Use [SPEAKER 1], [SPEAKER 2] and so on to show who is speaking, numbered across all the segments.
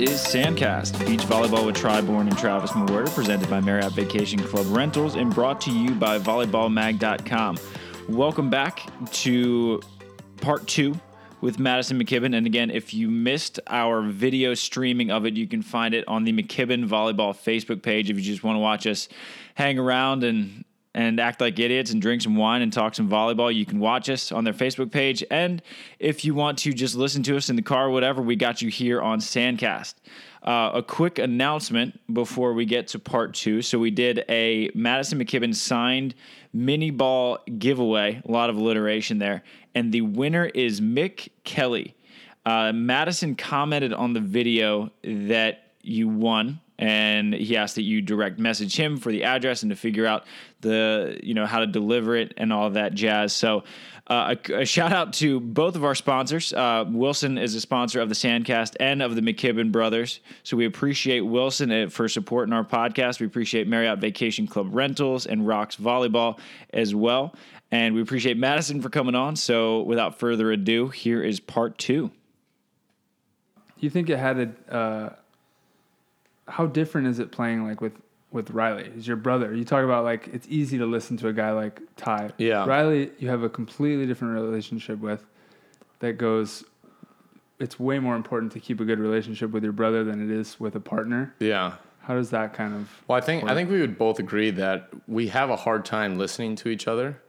[SPEAKER 1] is Sandcast, beach volleyball with Tri Bourne and Travis Mewhirter, presented by Marriott Vacation Club Rentals and brought to you by volleyballmag.com. Welcome back to part two with Maddison McKibbin. And again, if you missed our video streaming of it, you can find it on the McKibbin Volleyball Facebook page if you just want to watch us hang around and and act like idiots and drink some wine and talk some volleyball, you can watch us on their Facebook page. And if you want to just listen to us in the car or whatever, we got you here on Sandcast. Uh, a quick announcement before we get to part two. So we did a Maddison McKibbin signed mini ball giveaway, a lot of alliteration there. And the winner is Mick Kelly. Uh, Maddison commented on the video that you won and he asked that you direct message him for the address and to figure out the you know how to deliver it and all that jazz. So. Uh, a, a, shout out to both of our sponsors. Uh, Wilson is a sponsor of the Sandcast and of the McKibbin Brothers. So we appreciate Wilson uh, for supporting our podcast. We appreciate Marriott Vacation Club Rentals and Rox Volleyball as well. And we appreciate Maddison for coming on. So without further ado, here is part two.
[SPEAKER 2] You think it had a. Uh, how different is it playing like with with Riley? He's your brother. You talk about like it's easy to listen to a guy like Ty.
[SPEAKER 3] Yeah.
[SPEAKER 2] Riley, you have a completely different relationship with that goes it's way more important to keep a good relationship with your brother than it is with a partner.
[SPEAKER 3] Yeah.
[SPEAKER 2] How does that kind of
[SPEAKER 3] Well, I think work? I think we would both agree that we have a hard time listening to each other.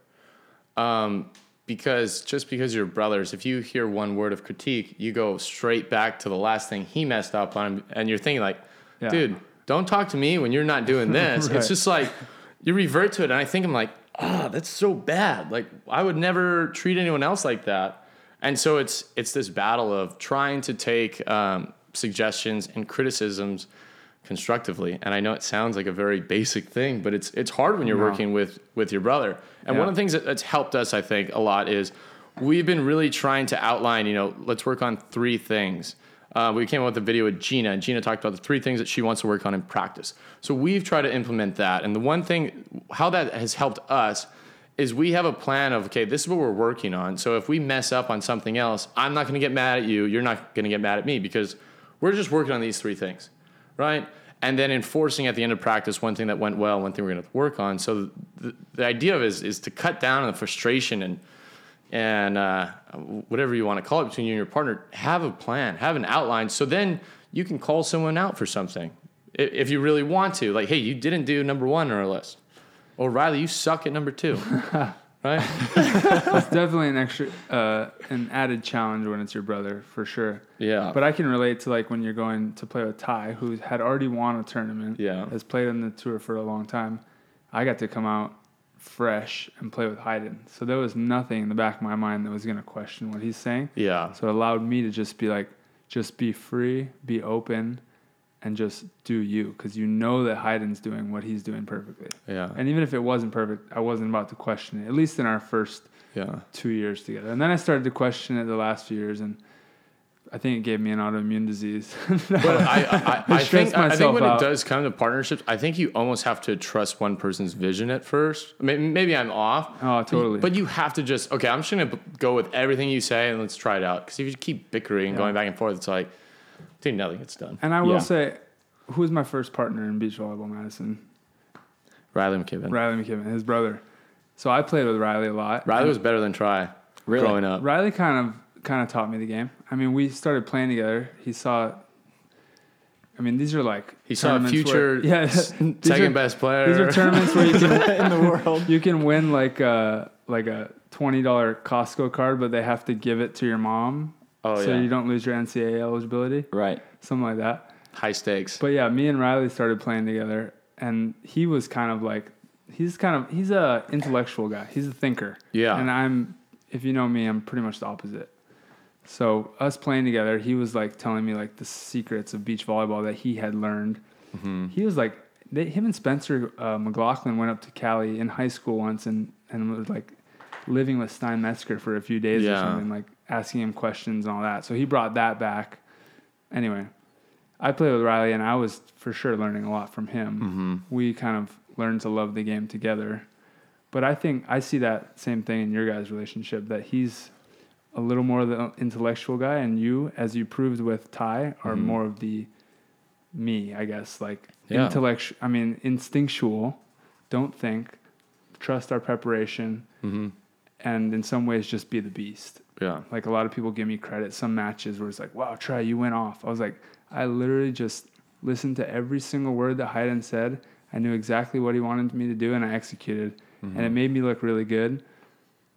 [SPEAKER 3] Um, because just because you're brothers, if you hear one word of critique, you go straight back to the last thing he messed up on, and you're thinking like, yeah. dude, don't talk to me when you're not doing this. right. It's just like you revert to it, and I think I'm like, ah, oh, that's so bad. Like I would never treat anyone else like that. And so it's it's this battle of trying to take um, suggestions and criticisms constructively. And I know it sounds like a very basic thing, but it's it's hard when you're no. working with with your brother. And yeah. one of the things that, that's helped us, I think, a lot is we've been really trying to outline. You know, let's work on three things. Uh, we came up with a video with Geena, and Geena talked about the three things that she wants to work on in practice. So we've tried to implement that. And the one thing, how that has helped us is we have a plan of, okay, this is what we're working on. So if we mess up on something else, I'm not going to get mad at you. You're not going to get mad at me because we're just working on these three things right? And then enforcing at the end of practice one thing that went well, one thing we're going to work on. So the, the idea of is is to cut down on the frustration and and uh, whatever you want to call it between you and your partner. Have a plan, have an outline, so then you can call someone out for something if you really want to. Like, hey, you didn't do number one on our list. Or Riley, you suck at number two. right?
[SPEAKER 2] it's definitely an extra, uh, an added challenge when it's your brother for sure.
[SPEAKER 3] Yeah.
[SPEAKER 2] But I can relate to like when you're going to play with Ty, who had already won a tournament.
[SPEAKER 3] Yeah.
[SPEAKER 2] Has played on the tour for a long time. I got to come out fresh and play with Hyden. So there was nothing in the back of my mind that was going to question what he's saying.
[SPEAKER 3] Yeah.
[SPEAKER 2] So it allowed me to just be like, just be free, be open, and just do you because you know that Hyden's doing what he's doing perfectly.
[SPEAKER 3] Yeah.
[SPEAKER 2] And even if it wasn't perfect, I wasn't about to question it. At least in our first
[SPEAKER 3] yeah
[SPEAKER 2] two years together, and then I started to question it the last few years, and I think it gave me an autoimmune disease.
[SPEAKER 3] but I, I, I, I think I think when out. it does come to partnerships, I think you almost have to trust one person's vision at first. Maybe, maybe I'm off.
[SPEAKER 2] Oh, totally.
[SPEAKER 3] But you have to just okay. I'm just gonna go with everything you say and let's try it out. Because if you keep bickering and yeah. going back and forth, it's like think nothing gets done.
[SPEAKER 2] And I will yeah. say, who was my first partner in beach volleyball, Maddison?
[SPEAKER 3] Riley McKibbin.
[SPEAKER 2] Riley McKibbin, his brother. So I played with Riley a lot.
[SPEAKER 3] Riley was better than Tri really? growing up.
[SPEAKER 2] Riley kind of kind of taught me the game. I mean, we started playing together. He saw. I mean, these are like
[SPEAKER 3] he saw a future where, yeah, second
[SPEAKER 2] are,
[SPEAKER 3] best player.
[SPEAKER 2] These are tournaments where you can in the world you can win like a like a twenty dollar Costco card, but they have to give it to your mom Oh so yeah. you don't lose your NCAA eligibility.
[SPEAKER 1] Right.
[SPEAKER 2] Something like that.
[SPEAKER 3] High stakes.
[SPEAKER 2] But yeah, me and Riley started playing together, and he was kind of like, he's kind of he's a intellectual guy. He's a thinker.
[SPEAKER 3] Yeah.
[SPEAKER 2] And I'm, if you know me, I'm pretty much the opposite. So us playing together, he was like telling me like the secrets of beach volleyball that he had learned. Mm-hmm. He was like, they, him and Spencer uh, McLachlin went up to Cali in high school once, and and was like living with Stein Metzger for a few days yeah. or something, like asking him questions and all that. So he brought that back. Anyway, I played with Riley, and I was for sure learning a lot from him. Mm-hmm. We kind of learned to love the game together. But I think I see that same thing in your guys' relationship that he's a little more of the intellectual guy, and you, as you proved with Ty, are mm-hmm. more of the me, I guess. Like
[SPEAKER 3] Yeah.
[SPEAKER 2] intellectual, I mean, instinctual, don't think, trust our preparation,
[SPEAKER 3] Mm-hmm.
[SPEAKER 2] and in some ways just be the beast.
[SPEAKER 3] Yeah.
[SPEAKER 2] Like a lot of people give me credit. Some matches where it's like, wow, Tri, you went off. I was like, I literally just listened to every single word that Hyden said. I knew exactly what he wanted me to do and I executed. And it made me look really good.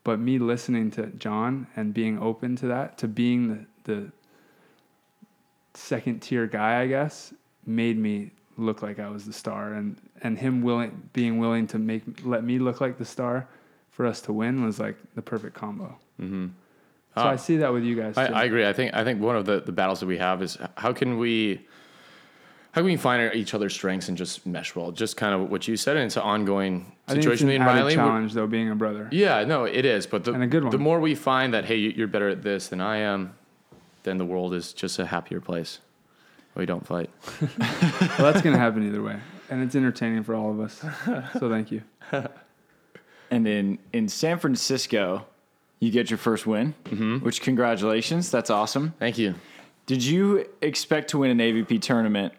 [SPEAKER 2] But me listening to John and being open to that, to being the, the second tier guy, I guess, made me look like I was the star. And, and him willing, being willing to make, let me look like the star for us to win was like the perfect combo.
[SPEAKER 3] Mm-hmm.
[SPEAKER 2] So
[SPEAKER 3] Ah.
[SPEAKER 2] I see that with you guys.
[SPEAKER 3] I. I agree. I think I think one of the, the battles that we have is how can we how can we find each other's strengths and just mesh well? Just kind of what you said, and it's an ongoing
[SPEAKER 2] I think it's
[SPEAKER 3] situation.
[SPEAKER 2] an added
[SPEAKER 3] Riley,
[SPEAKER 2] challenge though, being a brother.
[SPEAKER 3] yeah, no, it is. But the
[SPEAKER 2] And a good one.
[SPEAKER 3] the more we find that hey, you- you're better at this than I am, then the world is just a happier place. We don't fight.
[SPEAKER 2] Well, that's gonna happen either way, and it's entertaining for all of us. So thank you.
[SPEAKER 1] And in in San Francisco, you get your first win, mm-hmm. which congratulations. That's awesome.
[SPEAKER 3] Thank you.
[SPEAKER 1] Did you expect to win an AVP tournament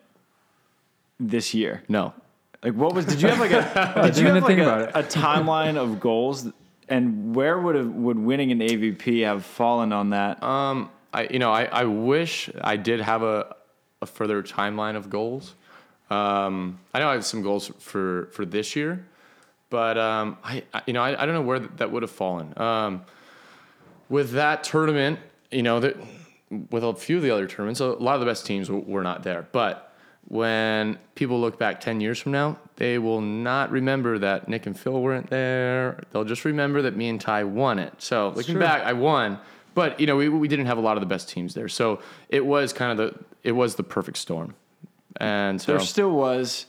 [SPEAKER 1] this year?
[SPEAKER 3] No.
[SPEAKER 1] Like, what was? Did you have like a? did you have like
[SPEAKER 2] think
[SPEAKER 1] a, a timeline of goals? And where would have would winning an AVP have fallen on that?
[SPEAKER 3] Um, I you know I, I wish I did have a, a further timeline of goals. Um, I know I have some goals for for this year, but um, I, I you know I, I don't know where that, that would have fallen. Um, with that tournament, you know that with a few of the other tournaments, a lot of the best teams were not there. But when people look back ten years from now, they will not remember that Nick and Phil weren't there. They'll just remember that me and Ty won it. So looking
[SPEAKER 2] true.
[SPEAKER 3] back, I won. But you know, we, we didn't have a lot of the best teams there, so it was kind of the it was the perfect storm. And so
[SPEAKER 1] there still was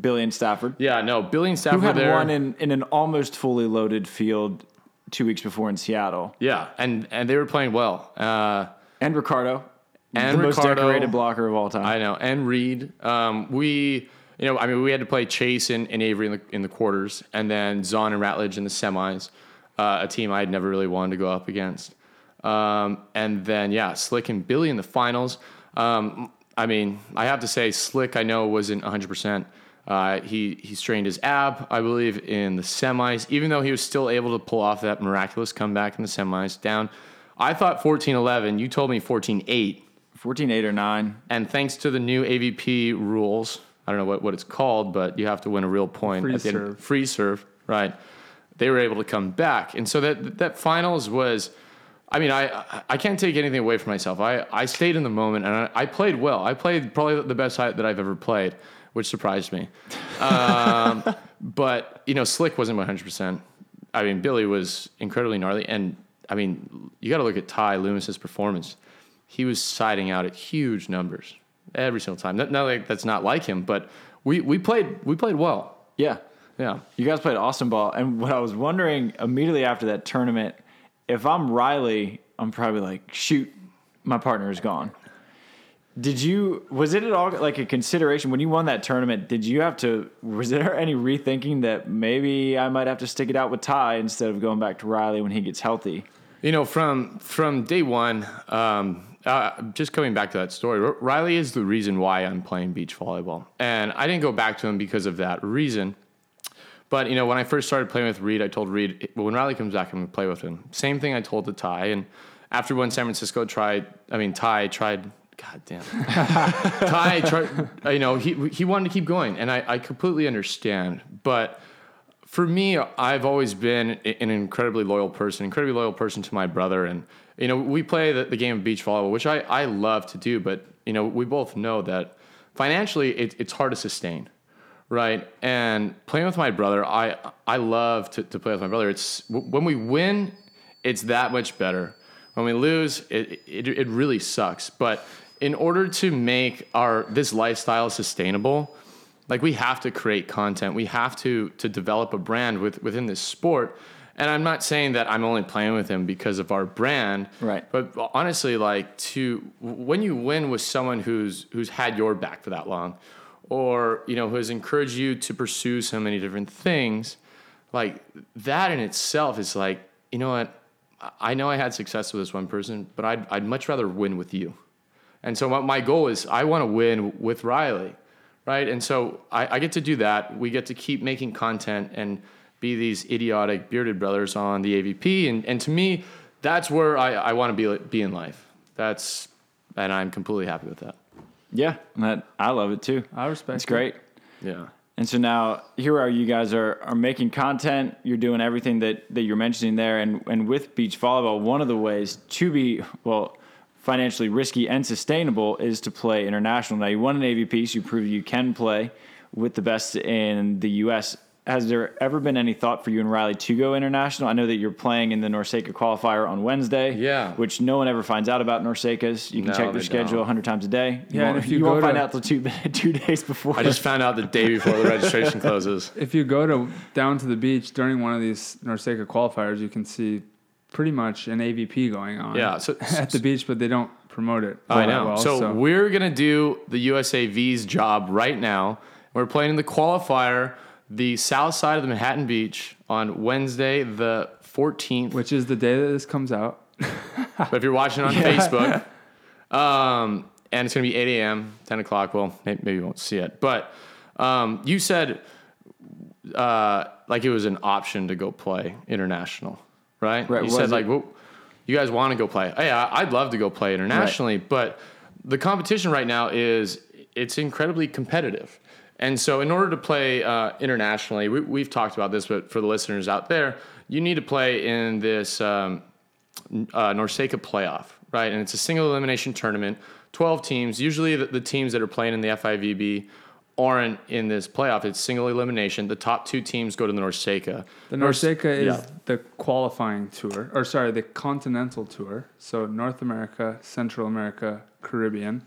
[SPEAKER 1] Billy and Stafford,
[SPEAKER 3] yeah, no, Billy and
[SPEAKER 1] who
[SPEAKER 3] Stafford
[SPEAKER 1] had
[SPEAKER 3] there.
[SPEAKER 1] won in, in an almost fully loaded field two weeks before in Seattle,
[SPEAKER 3] yeah, and and they were playing well. Uh,
[SPEAKER 1] and Ricardo,
[SPEAKER 3] And
[SPEAKER 1] the most
[SPEAKER 3] Ricardo.
[SPEAKER 1] decorated blocker of all time.
[SPEAKER 3] I know, and Reed. Um, we, you know, I mean, we had to play Chase and, and Avery in the, in the quarters, and then Zaun and Ratledge in the semis. Uh, a team I had never really wanted to go up against. Um, and then yeah, Slick and Billy in the finals. Um, I mean, I have to say, Slick I know wasn't 100. percent uh, he he strained his ab, I believe, in the semis. Even though he was still able to pull off that miraculous comeback in the semis, down. I thought 14-11. You told me 14-8.
[SPEAKER 1] 14, 8 or 9.
[SPEAKER 3] And thanks to the new AVP rules, I don't know what, what it's called, but you have to win a real point
[SPEAKER 2] Free
[SPEAKER 3] at the end.
[SPEAKER 2] serve.
[SPEAKER 3] Free serve, right? They were able to come back, and so that that finals was. I mean, I I- I can't take anything away from myself. I, I stayed in the moment and I, I played well. I played probably the best I, that I've ever played, which surprised me. Um, but you know, Slick wasn't 100. percent I mean, Billy was incredibly gnarly, and I mean, you got to look at Ty Loomis's performance. He was siding out at huge numbers every single time. Not, not like that's not like him, but we, we played we played well.
[SPEAKER 1] Yeah.
[SPEAKER 3] Yeah.
[SPEAKER 1] You guys played awesome ball. And what I was wondering immediately after that tournament, if I'm Riley, I'm probably like, shoot, my partner is gone. Did you, was it at all like a consideration when you won that tournament? Did you have to, was there any rethinking that maybe I might have to stick it out with Ty instead of going back to Riley when he gets healthy?
[SPEAKER 3] You know, from from day one, um, uh, just coming back to that story, Riley is the reason why I'm playing beach volleyball, and I didn't go back to him because of that reason. But you know, when I first started playing with Reid, I told Reid, when Riley comes back, I'm gonna play with him. Same thing I told to Ty, and after when San Francisco tried, I mean Ty tried. God damn. Ty tried. You know, he he wanted to keep going, and I, I completely understand, but for me, I've always been an incredibly loyal person, incredibly loyal person to my brother. And, you know, we play the, the game of beach volleyball, which I, I love to do, but, you know, we both know that financially it, it's hard to sustain, right? And playing with my brother, I, I love to, to play with my brother. It's when we win, it's that much better. When we lose, it, it, it really sucks. But in order to make our this lifestyle sustainable, like we have to create content. We have to to develop a brand with within this sport. And I'm not saying that I'm only playing with him because of our brand,
[SPEAKER 1] Right.
[SPEAKER 3] But honestly, like to when you win with someone who's who's had your back for that long, or you know who has encouraged you to pursue so many different things, like that in itself is like you know what I know I had success with this one person, but I'd I'd much rather win with you. And so my, my goal is I want to win with Riley, right? And so I, I get to do that. We get to keep making content and be these idiotic bearded brothers on the AVP. And, and to me, that's where I, I want to be, be in life. That's, and I'm completely happy with that.
[SPEAKER 1] Yeah, that I love it too.
[SPEAKER 2] I respect.
[SPEAKER 1] It's
[SPEAKER 2] it.
[SPEAKER 1] great.
[SPEAKER 3] Yeah.
[SPEAKER 1] And so now here are you guys are are making content. You're doing everything that that you're mentioning there, and and with beach volleyball, one of the ways to be well financially risky and sustainable is to play international. Now you won an AVP, so you prove you can play with the best in the U.S. Has there ever been any thought for you and Riley to go international? I know that you're playing in the NORCECA qualifier on Wednesday.
[SPEAKER 3] Yeah.
[SPEAKER 1] Which no one ever finds out about NORCECAs. You can
[SPEAKER 3] No,
[SPEAKER 1] check their schedule
[SPEAKER 3] don't.
[SPEAKER 1] 100 times a day. You
[SPEAKER 2] Yeah,
[SPEAKER 1] won't,
[SPEAKER 2] if you
[SPEAKER 1] you won't find
[SPEAKER 2] to-
[SPEAKER 1] out till two, two days before.
[SPEAKER 3] I just found out the day before the registration closes.
[SPEAKER 2] If you go to down to the beach during one of these NORCECA qualifiers, you can see pretty much an AVP going on.
[SPEAKER 3] Yeah, so-
[SPEAKER 2] at the beach, but they don't promote it.
[SPEAKER 3] I know.
[SPEAKER 2] well,
[SPEAKER 3] so, we're gonna do the USAV's job right now. We're playing in the qualifier, the south side of the Manhattan Beach on Wednesday, the 14th.
[SPEAKER 2] which is the day that this comes out.
[SPEAKER 3] But if you're watching on Facebook, um, and it's gonna be 8 a.m., 10 o'clock. Well, maybe you won't see it, but um, you said uh, like it was an option to go play international, right?
[SPEAKER 1] Right,
[SPEAKER 3] You said
[SPEAKER 1] it?
[SPEAKER 3] like, well, you guys want to go play? Hey, I'd love to go play internationally, but the competition right now is it's incredibly competitive. And so, in order to play uh, internationally, we, we've talked about this, but for the listeners out there, you need to play in this um, uh, NORCECA playoff, right? And it's a single elimination tournament, 12 teams. Usually, the, the teams that are playing in the FIVB aren't in this playoff. It's single elimination. The top two teams go to the NORCECA.
[SPEAKER 2] The
[SPEAKER 3] Norse-
[SPEAKER 2] NORCECA is
[SPEAKER 3] yeah.
[SPEAKER 2] the qualifying tour, or sorry, the continental tour. So North America, Central America, Caribbean.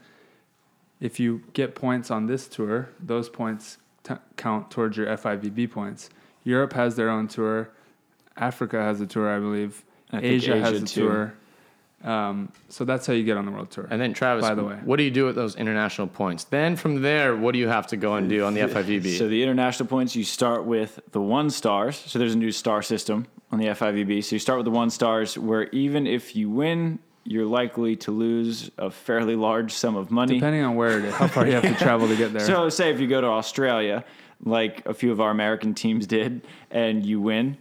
[SPEAKER 2] If you get points on this tour, those points t- count towards your FIVB points. Europe has their own tour. Africa has a tour, I believe.
[SPEAKER 1] I think
[SPEAKER 2] Asia, has a
[SPEAKER 1] too.
[SPEAKER 2] tour. Um, so that's how you get on the world tour.
[SPEAKER 3] And then, Travis,
[SPEAKER 2] By the way.
[SPEAKER 3] what do you do with those international points? Then from there, what do you have to go and do on the FIVB?
[SPEAKER 1] So the international points, you start with the one stars. So there's a new star system on the FIVB. So you start with the one stars, where even if you win, you're likely to lose a fairly large sum of money.
[SPEAKER 2] Depending on where it is, how far you have to travel to get there.
[SPEAKER 1] So say if you go to Australia, like a few of our American teams did, and you win,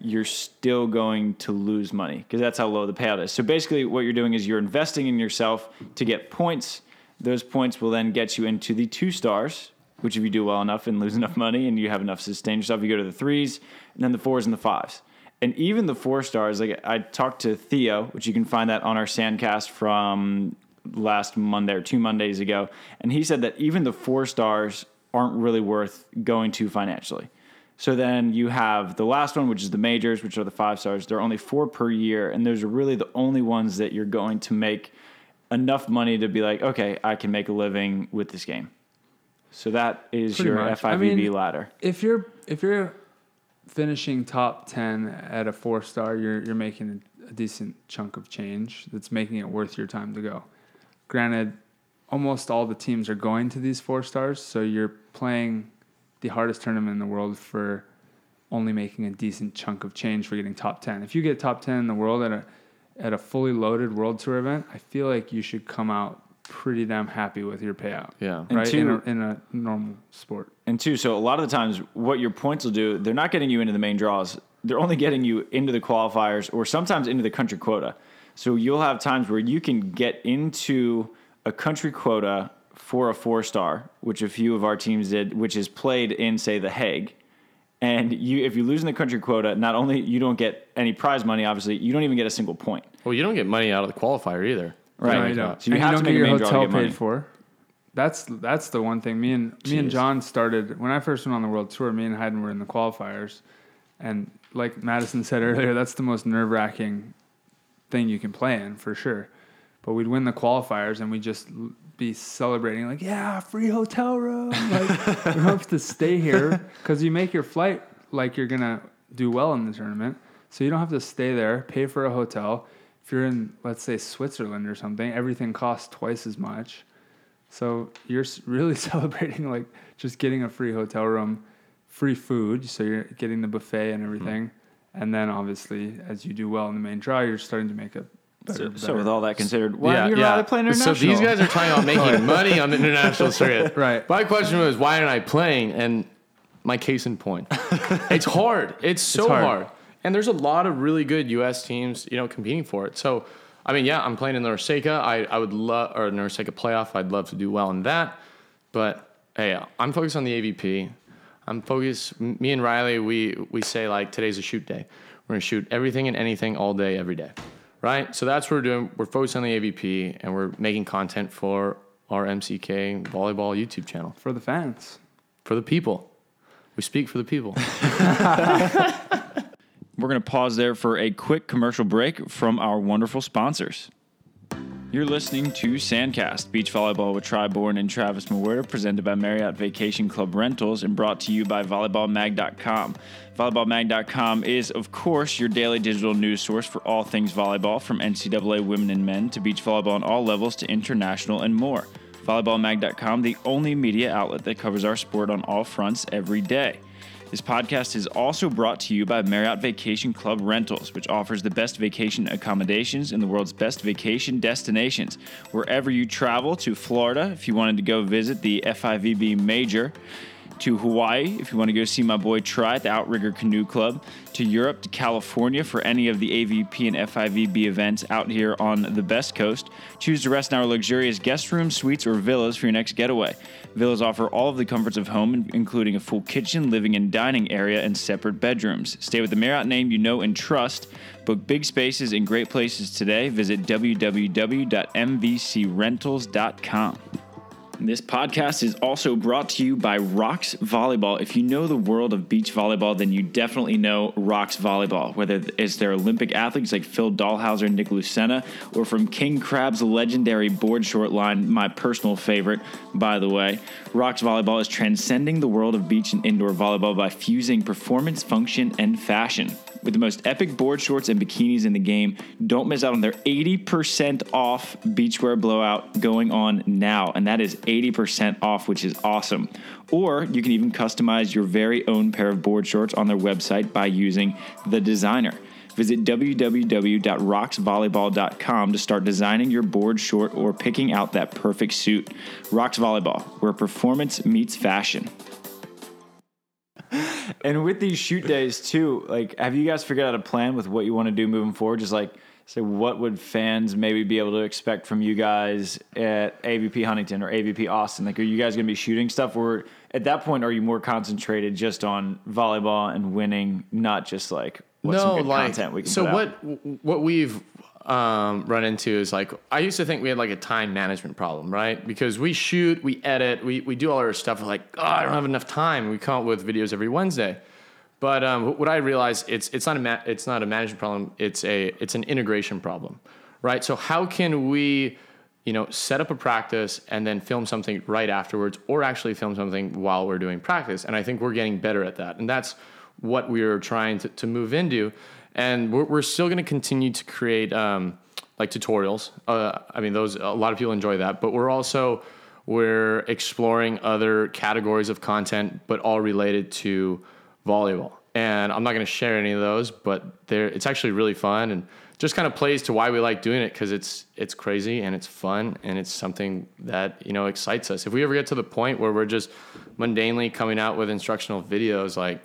[SPEAKER 1] you're still going to lose money because that's how low the payout is. So basically, what you're doing is you're investing in yourself to get points. Those points will then get you into the two stars, which if you do well enough and lose enough money and you have enough to sustain yourself, you go to the threes, and then the fours and the fives. And even the four stars, like I talked to Theo, which you can find that on our Sandcast from last Monday or two Mondays ago, and he said that even the four stars aren't really worth going to financially. So then you have the last one, which is the majors, which are the five stars. They're only four per year, and those are really the only ones that you're going to make enough money to be like, okay, I can make a living with this game. So that is
[SPEAKER 2] Pretty
[SPEAKER 1] your
[SPEAKER 2] much.
[SPEAKER 1] FIVB
[SPEAKER 2] I mean,
[SPEAKER 1] ladder.
[SPEAKER 2] if you're if you're finishing top 10 at a four star you're you're making a, decent chunk of change that's making it worth your time to go. Granted almost all the teams are going to these four stars so you're playing the hardest tournament in the world for only making a decent chunk of change for getting top 10 if you get top 10 in the world at a at a fully loaded world tour event i feel like you should come out pretty damn happy with your payout
[SPEAKER 3] yeah.
[SPEAKER 1] And
[SPEAKER 2] right
[SPEAKER 1] two-
[SPEAKER 2] in, a, in a normal sport
[SPEAKER 1] And two, so a lot of the times, what your points will do, they're not getting you into the main draws. They're only getting you into the qualifiers or sometimes into the country quota. So you'll have times where you can get into a country quota for a four star, which a few of our teams did, which is played in, say, The Hague. And you, if you lose in the country quota, not only you don't get any prize money, obviously, you don't even get a single point.
[SPEAKER 3] Well, you don't get money out of the qualifier either.
[SPEAKER 1] Right.
[SPEAKER 2] No, you don't.
[SPEAKER 1] So you
[SPEAKER 2] and
[SPEAKER 1] have
[SPEAKER 2] you
[SPEAKER 1] to
[SPEAKER 2] don't
[SPEAKER 1] make
[SPEAKER 2] get your
[SPEAKER 1] main draw to
[SPEAKER 2] hotel
[SPEAKER 1] get
[SPEAKER 2] paid for. That's that's the one thing. Me and me and John started when I first went on the world tour. Me and Hyden were in the qualifiers, and like Maddison said earlier, that's the most nerve wracking thing you can play in for sure. But we'd win the qualifiers and we'd just be celebrating like, yeah, free hotel room. Like we don't have to stay here because you make your flight like you're gonna do well in the tournament, so you don't have to stay there, pay for a hotel. If you're in, let's say, Switzerland or something, everything costs twice as much. So you're really celebrating like just getting a free hotel room, free food. So you're getting the buffet and mm-hmm. everything. And then obviously, as you do well in the main draw, you're starting to make a better.
[SPEAKER 1] So,
[SPEAKER 2] better.
[SPEAKER 1] with all that considered, why are you not playing international?
[SPEAKER 3] So these guys are talking about making money on the international circuit.
[SPEAKER 2] Right.
[SPEAKER 3] My question was, why aren't I playing? And my case in point, it's hard. It's so
[SPEAKER 2] hard.
[SPEAKER 3] hard. And there's a lot of really good U.S. teams, you know, competing for it. So, I mean, yeah, I'm playing in the NORCECA. I, I would love, or NORCECA playoff. I'd love to do well in that. But hey, I'm focused on the AVP. I'm focused. Me and Riley, we we say like today's a shoot day. We're gonna shoot everything and anything all day, every day, right? So that's what we're doing. We're focused on the AVP, and we're making content for our MCK volleyball YouTube channel
[SPEAKER 2] for the fans.
[SPEAKER 3] for the people. We speak for the people.
[SPEAKER 1] We're going to pause there for a quick commercial break from our wonderful sponsors. You're listening to Sandcast, beach volleyball with Tri Bourne and Travis Mewhirter, presented by Marriott Vacation Club Rentals and brought to you by volleyballmag.com. Volleyballmag.com is, of course, your daily digital news source for all things volleyball, from NCAA women and men to beach volleyball on all levels to international and more. Volleyballmag.com, the only media outlet that covers our sport on all fronts every day. This podcast is also brought to you by Marriott Vacation Club Rentals, which offers the best vacation accommodations in the world's best vacation destinations. Wherever you travel to Florida, if you wanted to go visit the FIVB Major, to Hawaii if you want to go see my boy Tri at the Outrigger Canoe Club, to Europe, to California for any of the AVP and FIVB events out here on the Best Coast. Choose to rest in our luxurious guest rooms, suites, or villas for your next getaway. Villas offer all of the comforts of home, including a full kitchen, living, and dining area, and separate bedrooms. Stay with the Marriott name you know and trust. Book big spaces in great places today. Visit www.mvcrentals.com. This podcast is also brought to you by Rox Volleyball. If you know the world of beach volleyball, then you definitely know Rox Volleyball. Whether it's their Olympic athletes like Phil Dalhausser and Nick Lucena, or from King Crab's legendary board short line, my personal favorite, by the way, Rox Volleyball is transcending the world of beach and indoor volleyball by fusing performance, function, and fashion. With the most epic board shorts and bikinis in the game, don't miss out on their 80% off beachwear blowout going on now. And that is 80% off, which is awesome. Or you can even customize your very own pair of board shorts on their website by using the designer. Visit www.roxvolleyball.com to start designing your board short or picking out that perfect suit. Rox Volleyball, where performance meets fashion. And with these shoot days too, like, have you guys figured out a plan with what you want to do moving forward? Just like, say, what would fans maybe be able to expect from you guys at AVP Huntington or AVP Austin? Like, are you guys going to be shooting stuff? Or at that point, are you more concentrated just on volleyball and winning, not just like what's some good content we can
[SPEAKER 3] so
[SPEAKER 1] put out?
[SPEAKER 3] what what we've um, run into is like I used to think we had like a time management problem, right? Because we shoot, we edit, we we do all our stuff. We're like, oh, I don't have enough time. We come up with videos every Wednesday. But um, what I realize it's it's not a ma- it's not a management problem. It's a it's an integration problem, right? So how can we, you know, set up a practice and then film something right afterwards, or actually film something while we're doing practice? And I think we're getting better at that, and that's what we're trying to, to move into. And we're, we're still going to continue to create um, like tutorials. Uh, I mean, those a lot of people enjoy that, but we're also we're exploring other categories of content, but all related to volleyball. And I'm not going to share any of those, but they're, it's actually really fun and just kind of plays to why we like doing it because it's it's crazy and it's fun and it's something that you know excites us. If we ever get to the point where we're just mundanely coming out with instructional videos, like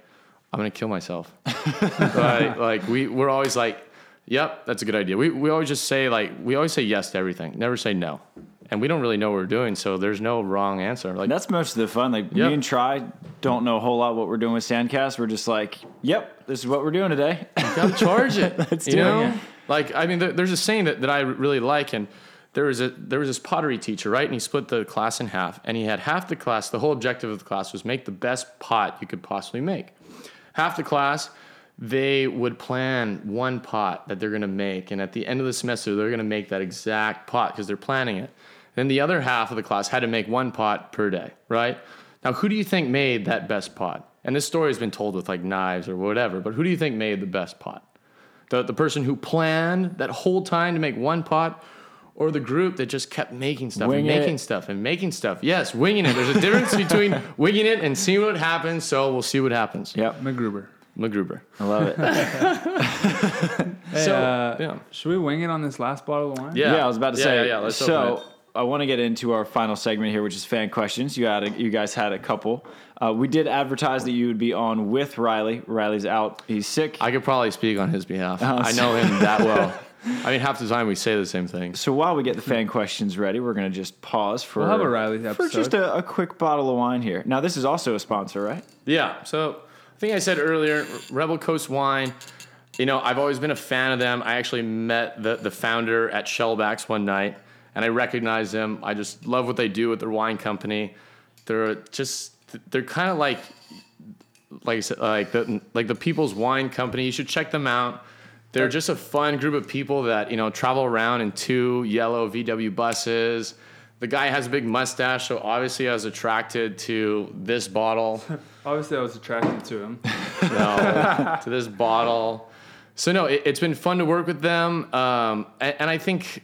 [SPEAKER 3] I'm gonna kill myself. but like we we're always like, yep, that's a good idea. We we always just say like we always say yes to everything, never say no. And we don't really know what we're doing, so there's no wrong answer. Like
[SPEAKER 1] That's most of the fun. Like
[SPEAKER 3] Yep.
[SPEAKER 1] me and Tri don't know a whole lot what we're doing with Sandcast. We're just like, yep, this is what we're doing today.
[SPEAKER 3] gotta charge it.
[SPEAKER 1] Let's
[SPEAKER 3] you
[SPEAKER 1] do it,
[SPEAKER 3] know?
[SPEAKER 1] yeah.
[SPEAKER 3] Like I mean, there, there's a saying that, that I really like, and there was a there was this pottery teacher, right? And he split the class in half, and he had half the class. The whole objective of the class was make the best pot you could possibly make. Half the class, they would plan one pot that they're gonna make, and at the end of the semester, they're gonna make that exact pot because they're planning it. Then the other half of the class had to make one pot per day, right? Now, who do you think made that best pot? And this story has been told with like knives or whatever, but who do you think made the best pot? The, the person who planned that whole time to make one pot or the group that just kept making stuff
[SPEAKER 1] Wing
[SPEAKER 3] and
[SPEAKER 1] it.
[SPEAKER 3] making stuff and making stuff? Yes, winging it. There's a difference between winging it and seeing what happens, so we'll see what happens.
[SPEAKER 1] yep.
[SPEAKER 2] McGruber.
[SPEAKER 3] MacGruber.
[SPEAKER 1] I love it.
[SPEAKER 2] Hey,
[SPEAKER 3] So,
[SPEAKER 2] uh,
[SPEAKER 3] yeah.
[SPEAKER 2] Should we wing it on this last bottle of wine?
[SPEAKER 3] Yeah.
[SPEAKER 1] Yeah, I was about to
[SPEAKER 3] Yeah,
[SPEAKER 1] say.
[SPEAKER 3] yeah, yeah, let's open
[SPEAKER 1] so
[SPEAKER 3] it.
[SPEAKER 1] I want to get into our final segment here, which is fan questions. You had a, you guys had a couple. Uh, we did advertise that you would be on with Riley. Riley's out; he's sick.
[SPEAKER 3] I could probably speak on his behalf.
[SPEAKER 1] Oh,
[SPEAKER 3] I know him that well. I mean, half the time we say the same thing.
[SPEAKER 1] so while we get the fan questions ready, we're going to just pause for
[SPEAKER 2] We'll have a Riley episode.
[SPEAKER 1] for just a, a quick bottle of wine here. Now, this is also a sponsor, right?
[SPEAKER 3] Yeah. So I think I said earlier, Rebel Coast Wine. You know, I've always been a fan of them. I actually met the the founder at Shellbacks one night, and I recognize them. I just love what they do with their wine company. They're just they're kind of like like I said, like the like the People's Wine Company. You should check them out. They're just a fun group of people that you know travel around in two yellow VW buses. The guy has a big mustache, so obviously I was attracted to this bottle.
[SPEAKER 2] Obviously, I was attracted to him.
[SPEAKER 3] no, to this bottle. So no, it, it's been fun to work with them, um, and, and I think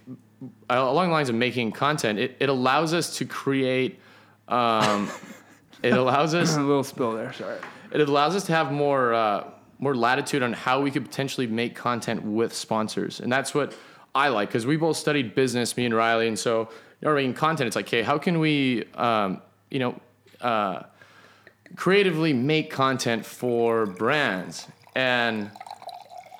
[SPEAKER 3] along the lines of making content, it, it allows us to create. Um, it allows us.
[SPEAKER 2] a little spill there. Sorry.
[SPEAKER 3] It allows us to have more uh, more latitude on how we could potentially make content with sponsors, and that's what I like because we both studied business, me and Riley, and so you know, making content. It's like, okay, how can we, um, you know, uh, creatively make content for brands and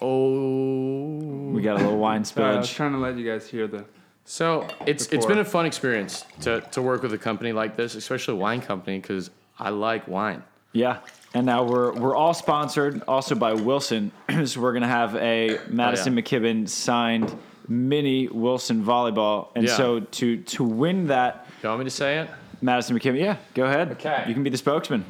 [SPEAKER 3] oh
[SPEAKER 1] We got a little wine
[SPEAKER 2] Sorry, I was
[SPEAKER 1] spillage.
[SPEAKER 2] trying to let you guys hear the.
[SPEAKER 3] So it's it's
[SPEAKER 2] Before.
[SPEAKER 3] been a fun experience to to work with a company like this especially a wine company because i like wine
[SPEAKER 1] Yeah. And now we're we're all sponsored also by Wilson. so we're gonna have a oh, Maddison McKibbin signed mini Wilson volleyball. And
[SPEAKER 3] Yeah.
[SPEAKER 1] so to to win that
[SPEAKER 3] you want me to say it
[SPEAKER 1] Maddison McKibbin, yeah, go ahead.
[SPEAKER 3] Okay.
[SPEAKER 1] You can be the spokesman.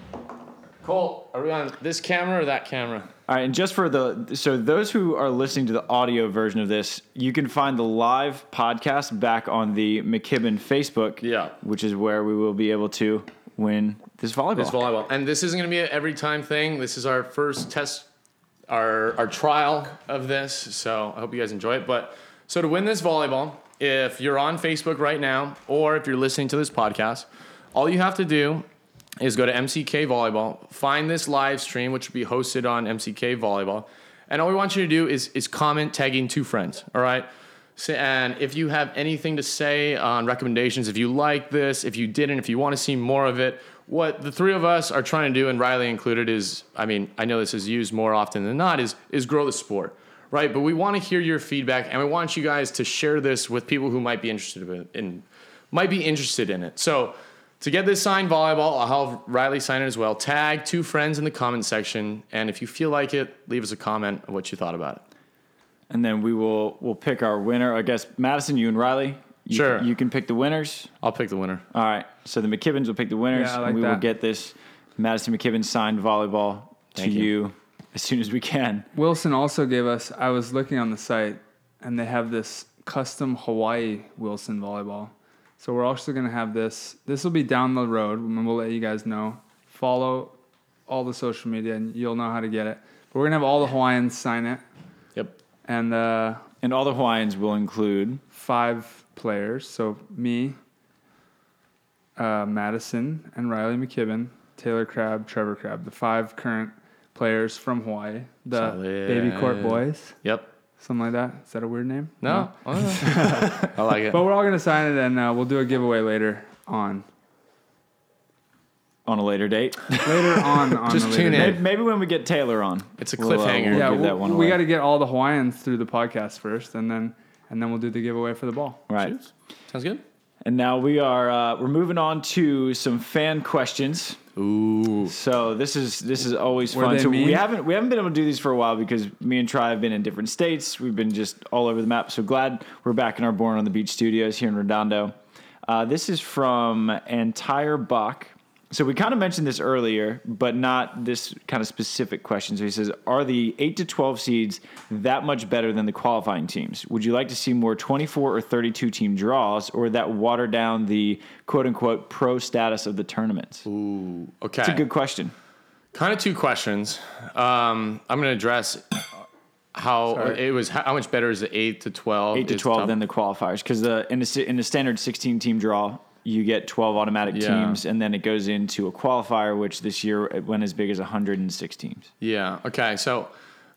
[SPEAKER 3] Cole, are we on this camera or that camera
[SPEAKER 1] All right, and just for the so those who are listening to the audio version of this, you can find the live podcast back on the McKibbin Facebook,
[SPEAKER 3] Yeah.
[SPEAKER 1] which is where we will be able to win this volleyball.
[SPEAKER 3] this volleyball and this isn't going to be an every time thing this is our first test our our trial of this so i hope you guys enjoy it but so to win this volleyball if you're on facebook right now or if you're listening to this podcast all you have to do is go to mck volleyball find this live stream which will be hosted on mck volleyball and all we want you to do is is comment tagging two friends all right so, and if you have anything to say on recommendations, if you like this, if you didn't, if you want to see more of it, what the three of us are trying to do, and Riley included, is I mean, I know this is used more often than not, is is grow the sport, right? But we want to hear your feedback, and we want you guys to share this with people who might be interested in, might be interested in it. So. To get this signed volleyball, I'll have Riley sign it as well. Tag two friends in the comment section, and if you feel like it, leave us a comment of what you thought about it.
[SPEAKER 1] and then we will we'll pick our winner. I guess Maddison, you and Riley. You
[SPEAKER 3] Sure.
[SPEAKER 1] Can, you can pick the winners.
[SPEAKER 3] I'll pick the winner.
[SPEAKER 1] All right. So the McKibbins will pick the winners,
[SPEAKER 2] Yeah, I like
[SPEAKER 1] and we will get this Maddison McKibbin signed volleyball to you.
[SPEAKER 3] you.
[SPEAKER 1] as soon as we can.
[SPEAKER 2] Wilson also gave us. I was looking on the site, and they have this custom Hawaii Wilson volleyball. So we're also gonna have this. This will be down the road, and we'll let you guys know. Follow all the social media, and you'll know how to get it. But we're gonna have all the Hawaiians sign it,
[SPEAKER 3] Yep.
[SPEAKER 2] and uh,
[SPEAKER 1] And all the Hawaiians will include
[SPEAKER 2] five players. So me, uh, Maddison, and Riley McKibbin, Taylor Crabb, Trevor Crabb, the five current players from Hawaii, the
[SPEAKER 3] Solid.
[SPEAKER 2] Baby Court Boys,
[SPEAKER 3] Yep.
[SPEAKER 2] Something like that. Is that a weird name?
[SPEAKER 3] No. I like it.
[SPEAKER 2] But we're all gonna sign it, and uh, we'll do a giveaway later on.
[SPEAKER 1] on a later date.
[SPEAKER 2] Later on, on
[SPEAKER 3] Just
[SPEAKER 2] a later
[SPEAKER 3] tune in.
[SPEAKER 2] date.
[SPEAKER 1] maybe, maybe when we get Taylor on,
[SPEAKER 3] It's a
[SPEAKER 1] we'll, uh,
[SPEAKER 3] cliffhanger.
[SPEAKER 1] we'll
[SPEAKER 2] Yeah,
[SPEAKER 1] give
[SPEAKER 2] we
[SPEAKER 1] that one
[SPEAKER 2] we
[SPEAKER 1] away.
[SPEAKER 2] got to get all the Hawaiians through the podcast first, and then and then we'll do the giveaway for the ball.
[SPEAKER 1] right.
[SPEAKER 3] Sounds good.
[SPEAKER 1] And now we are uh, we're moving on to some fan questions.
[SPEAKER 3] Ooh.
[SPEAKER 1] So this is this is always
[SPEAKER 2] Were
[SPEAKER 1] fun. So we haven't we haven't been able to do these for a while because me and Tri have been in different states. We've been just all over the map. So glad we're back in our Born on the Beach studios here in Redondo. Uh, this is from Entire Bach. So we kind of mentioned this earlier, but not this kind of specific question. So he says, "Are the eight to twelve seeds that much better than the qualifying teams? Would you like to see more twenty-four or thirty-two team draws, or that water down the quote unquote pro status of the tournaments?"
[SPEAKER 3] Ooh. Okay.
[SPEAKER 1] It's a good question.
[SPEAKER 3] kind of two questions. Um, I'm going to address how
[SPEAKER 2] Sorry.
[SPEAKER 3] it was. How much better is the eight to twelve?
[SPEAKER 1] eight to twelve
[SPEAKER 3] tough.
[SPEAKER 1] than the qualifiers because the in the in the standard sixteen team draw, you get 12 automatic
[SPEAKER 3] Yeah.
[SPEAKER 1] teams, and then it goes into a qualifier, which this year went as big as 106 teams.
[SPEAKER 3] Yeah. Okay. So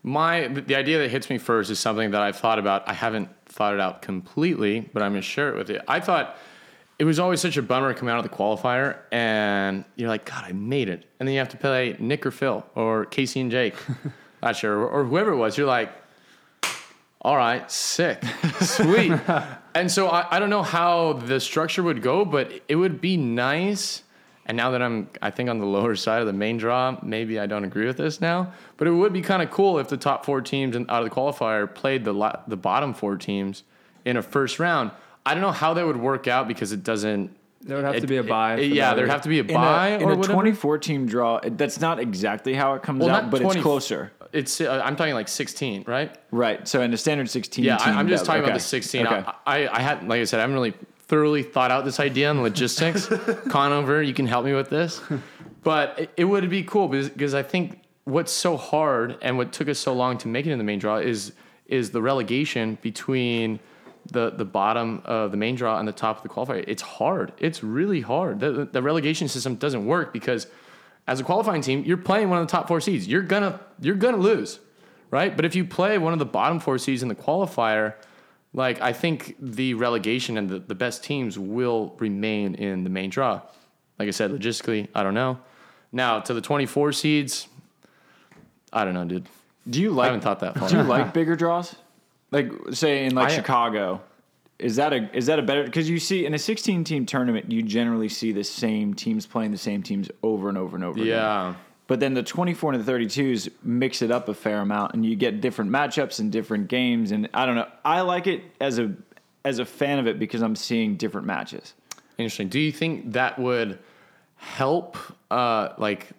[SPEAKER 3] my the idea that hits me first is something that I've thought about. I haven't thought it out completely, but I'm gonna share it with you. I thought it was always such a bummer coming out of the qualifier and you're like, God, I made it. And then you have to play Nick or Phil or Casey and Jake. Not sure. Or, or whoever it was. You're like, all right, sick, sweet. and so I, I don't know how the structure would go, but it would be nice. And now that I'm, I think on the lower side of the main draw, maybe I don't agree with this now. But it would be kind of cool if the top four teams out of the qualifier played the la- the bottom four teams in a first round. I don't know how that would work out because it doesn't.
[SPEAKER 2] There would have
[SPEAKER 3] it-
[SPEAKER 2] to be a buy.
[SPEAKER 3] it- yeah, there'd have to be a
[SPEAKER 1] In
[SPEAKER 3] buy
[SPEAKER 1] a, in
[SPEAKER 3] or
[SPEAKER 1] a
[SPEAKER 3] whatever.
[SPEAKER 1] 24 team draw, it- that's not exactly how it comes
[SPEAKER 3] Well,
[SPEAKER 1] out, but
[SPEAKER 3] 20
[SPEAKER 1] it's closer.
[SPEAKER 3] It's uh, I'm talking like 16, right?
[SPEAKER 1] Right. So in a standard 16
[SPEAKER 3] Yeah, I, I'm just
[SPEAKER 1] that-
[SPEAKER 3] talking about the 16.
[SPEAKER 1] Okay.
[SPEAKER 3] I, I, I had, like I said, I haven't really thoroughly thought out this idea on logistics. Conover, you can help me with this. But it, it would be cool because, because I think what's so hard and what took us so long to make it in the main draw is is the relegation between the the bottom of the main draw and the top of the qualifier. It's hard. It's really hard. The, the relegation system doesn't work because as a qualifying team, you're playing one of the top four seeds. You're gonna you're gonna lose, right? But if you play one of the bottom four seeds in the qualifier, like I think the relegation and the, the best teams will remain in the main draw. Like I said, logistically, I don't know. Now to the 24 seeds, I don't know, dude.
[SPEAKER 1] Do you
[SPEAKER 3] I
[SPEAKER 1] like
[SPEAKER 3] haven't thought that far.
[SPEAKER 1] Do you like bigger draws? Like say in like
[SPEAKER 3] I-
[SPEAKER 1] Chicago, is that a is that a better because you see in a 16 team tournament you generally see the same teams playing the same teams over and over and over. again.
[SPEAKER 3] Yeah.
[SPEAKER 1] But then the 24 and the 32s mix it up a fair amount, and you get different matchups and different games. And I don't know. I like it as a as a fan of it because I'm seeing different matches.
[SPEAKER 3] Interesting. Do you think that would help, uh, like,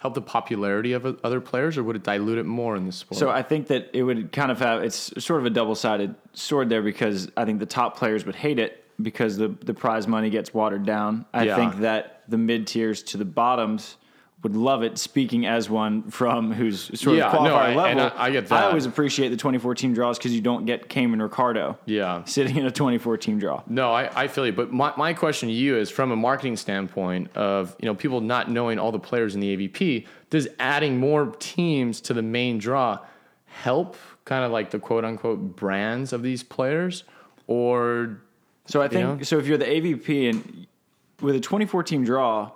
[SPEAKER 3] help the popularity of other players, or would it dilute it more in the sport?
[SPEAKER 1] So I think that it would kind of have it's sort of a double sided sword there because I think the top players would hate it because the the prize money gets watered down. I
[SPEAKER 3] Yeah.
[SPEAKER 1] think that the mid tiers to the bottoms would love it. Speaking as one from who's sort
[SPEAKER 3] Yeah,
[SPEAKER 1] of
[SPEAKER 3] no,
[SPEAKER 1] qualifier
[SPEAKER 3] I-
[SPEAKER 1] level,
[SPEAKER 3] and I- I get that.
[SPEAKER 1] I always appreciate the 24 team draws because you don't get Cayman Ricardo
[SPEAKER 3] yeah.
[SPEAKER 1] sitting in a 24 team draw.
[SPEAKER 3] No, I, I feel you. But my, my question to you is from a marketing standpoint of, you know, people not knowing all the players in the AVP, does adding more teams to the main draw help kind of like the quote unquote brands of these players? Or
[SPEAKER 1] So I think
[SPEAKER 3] know?
[SPEAKER 1] so. If you're the AVP and with a 24 team draw,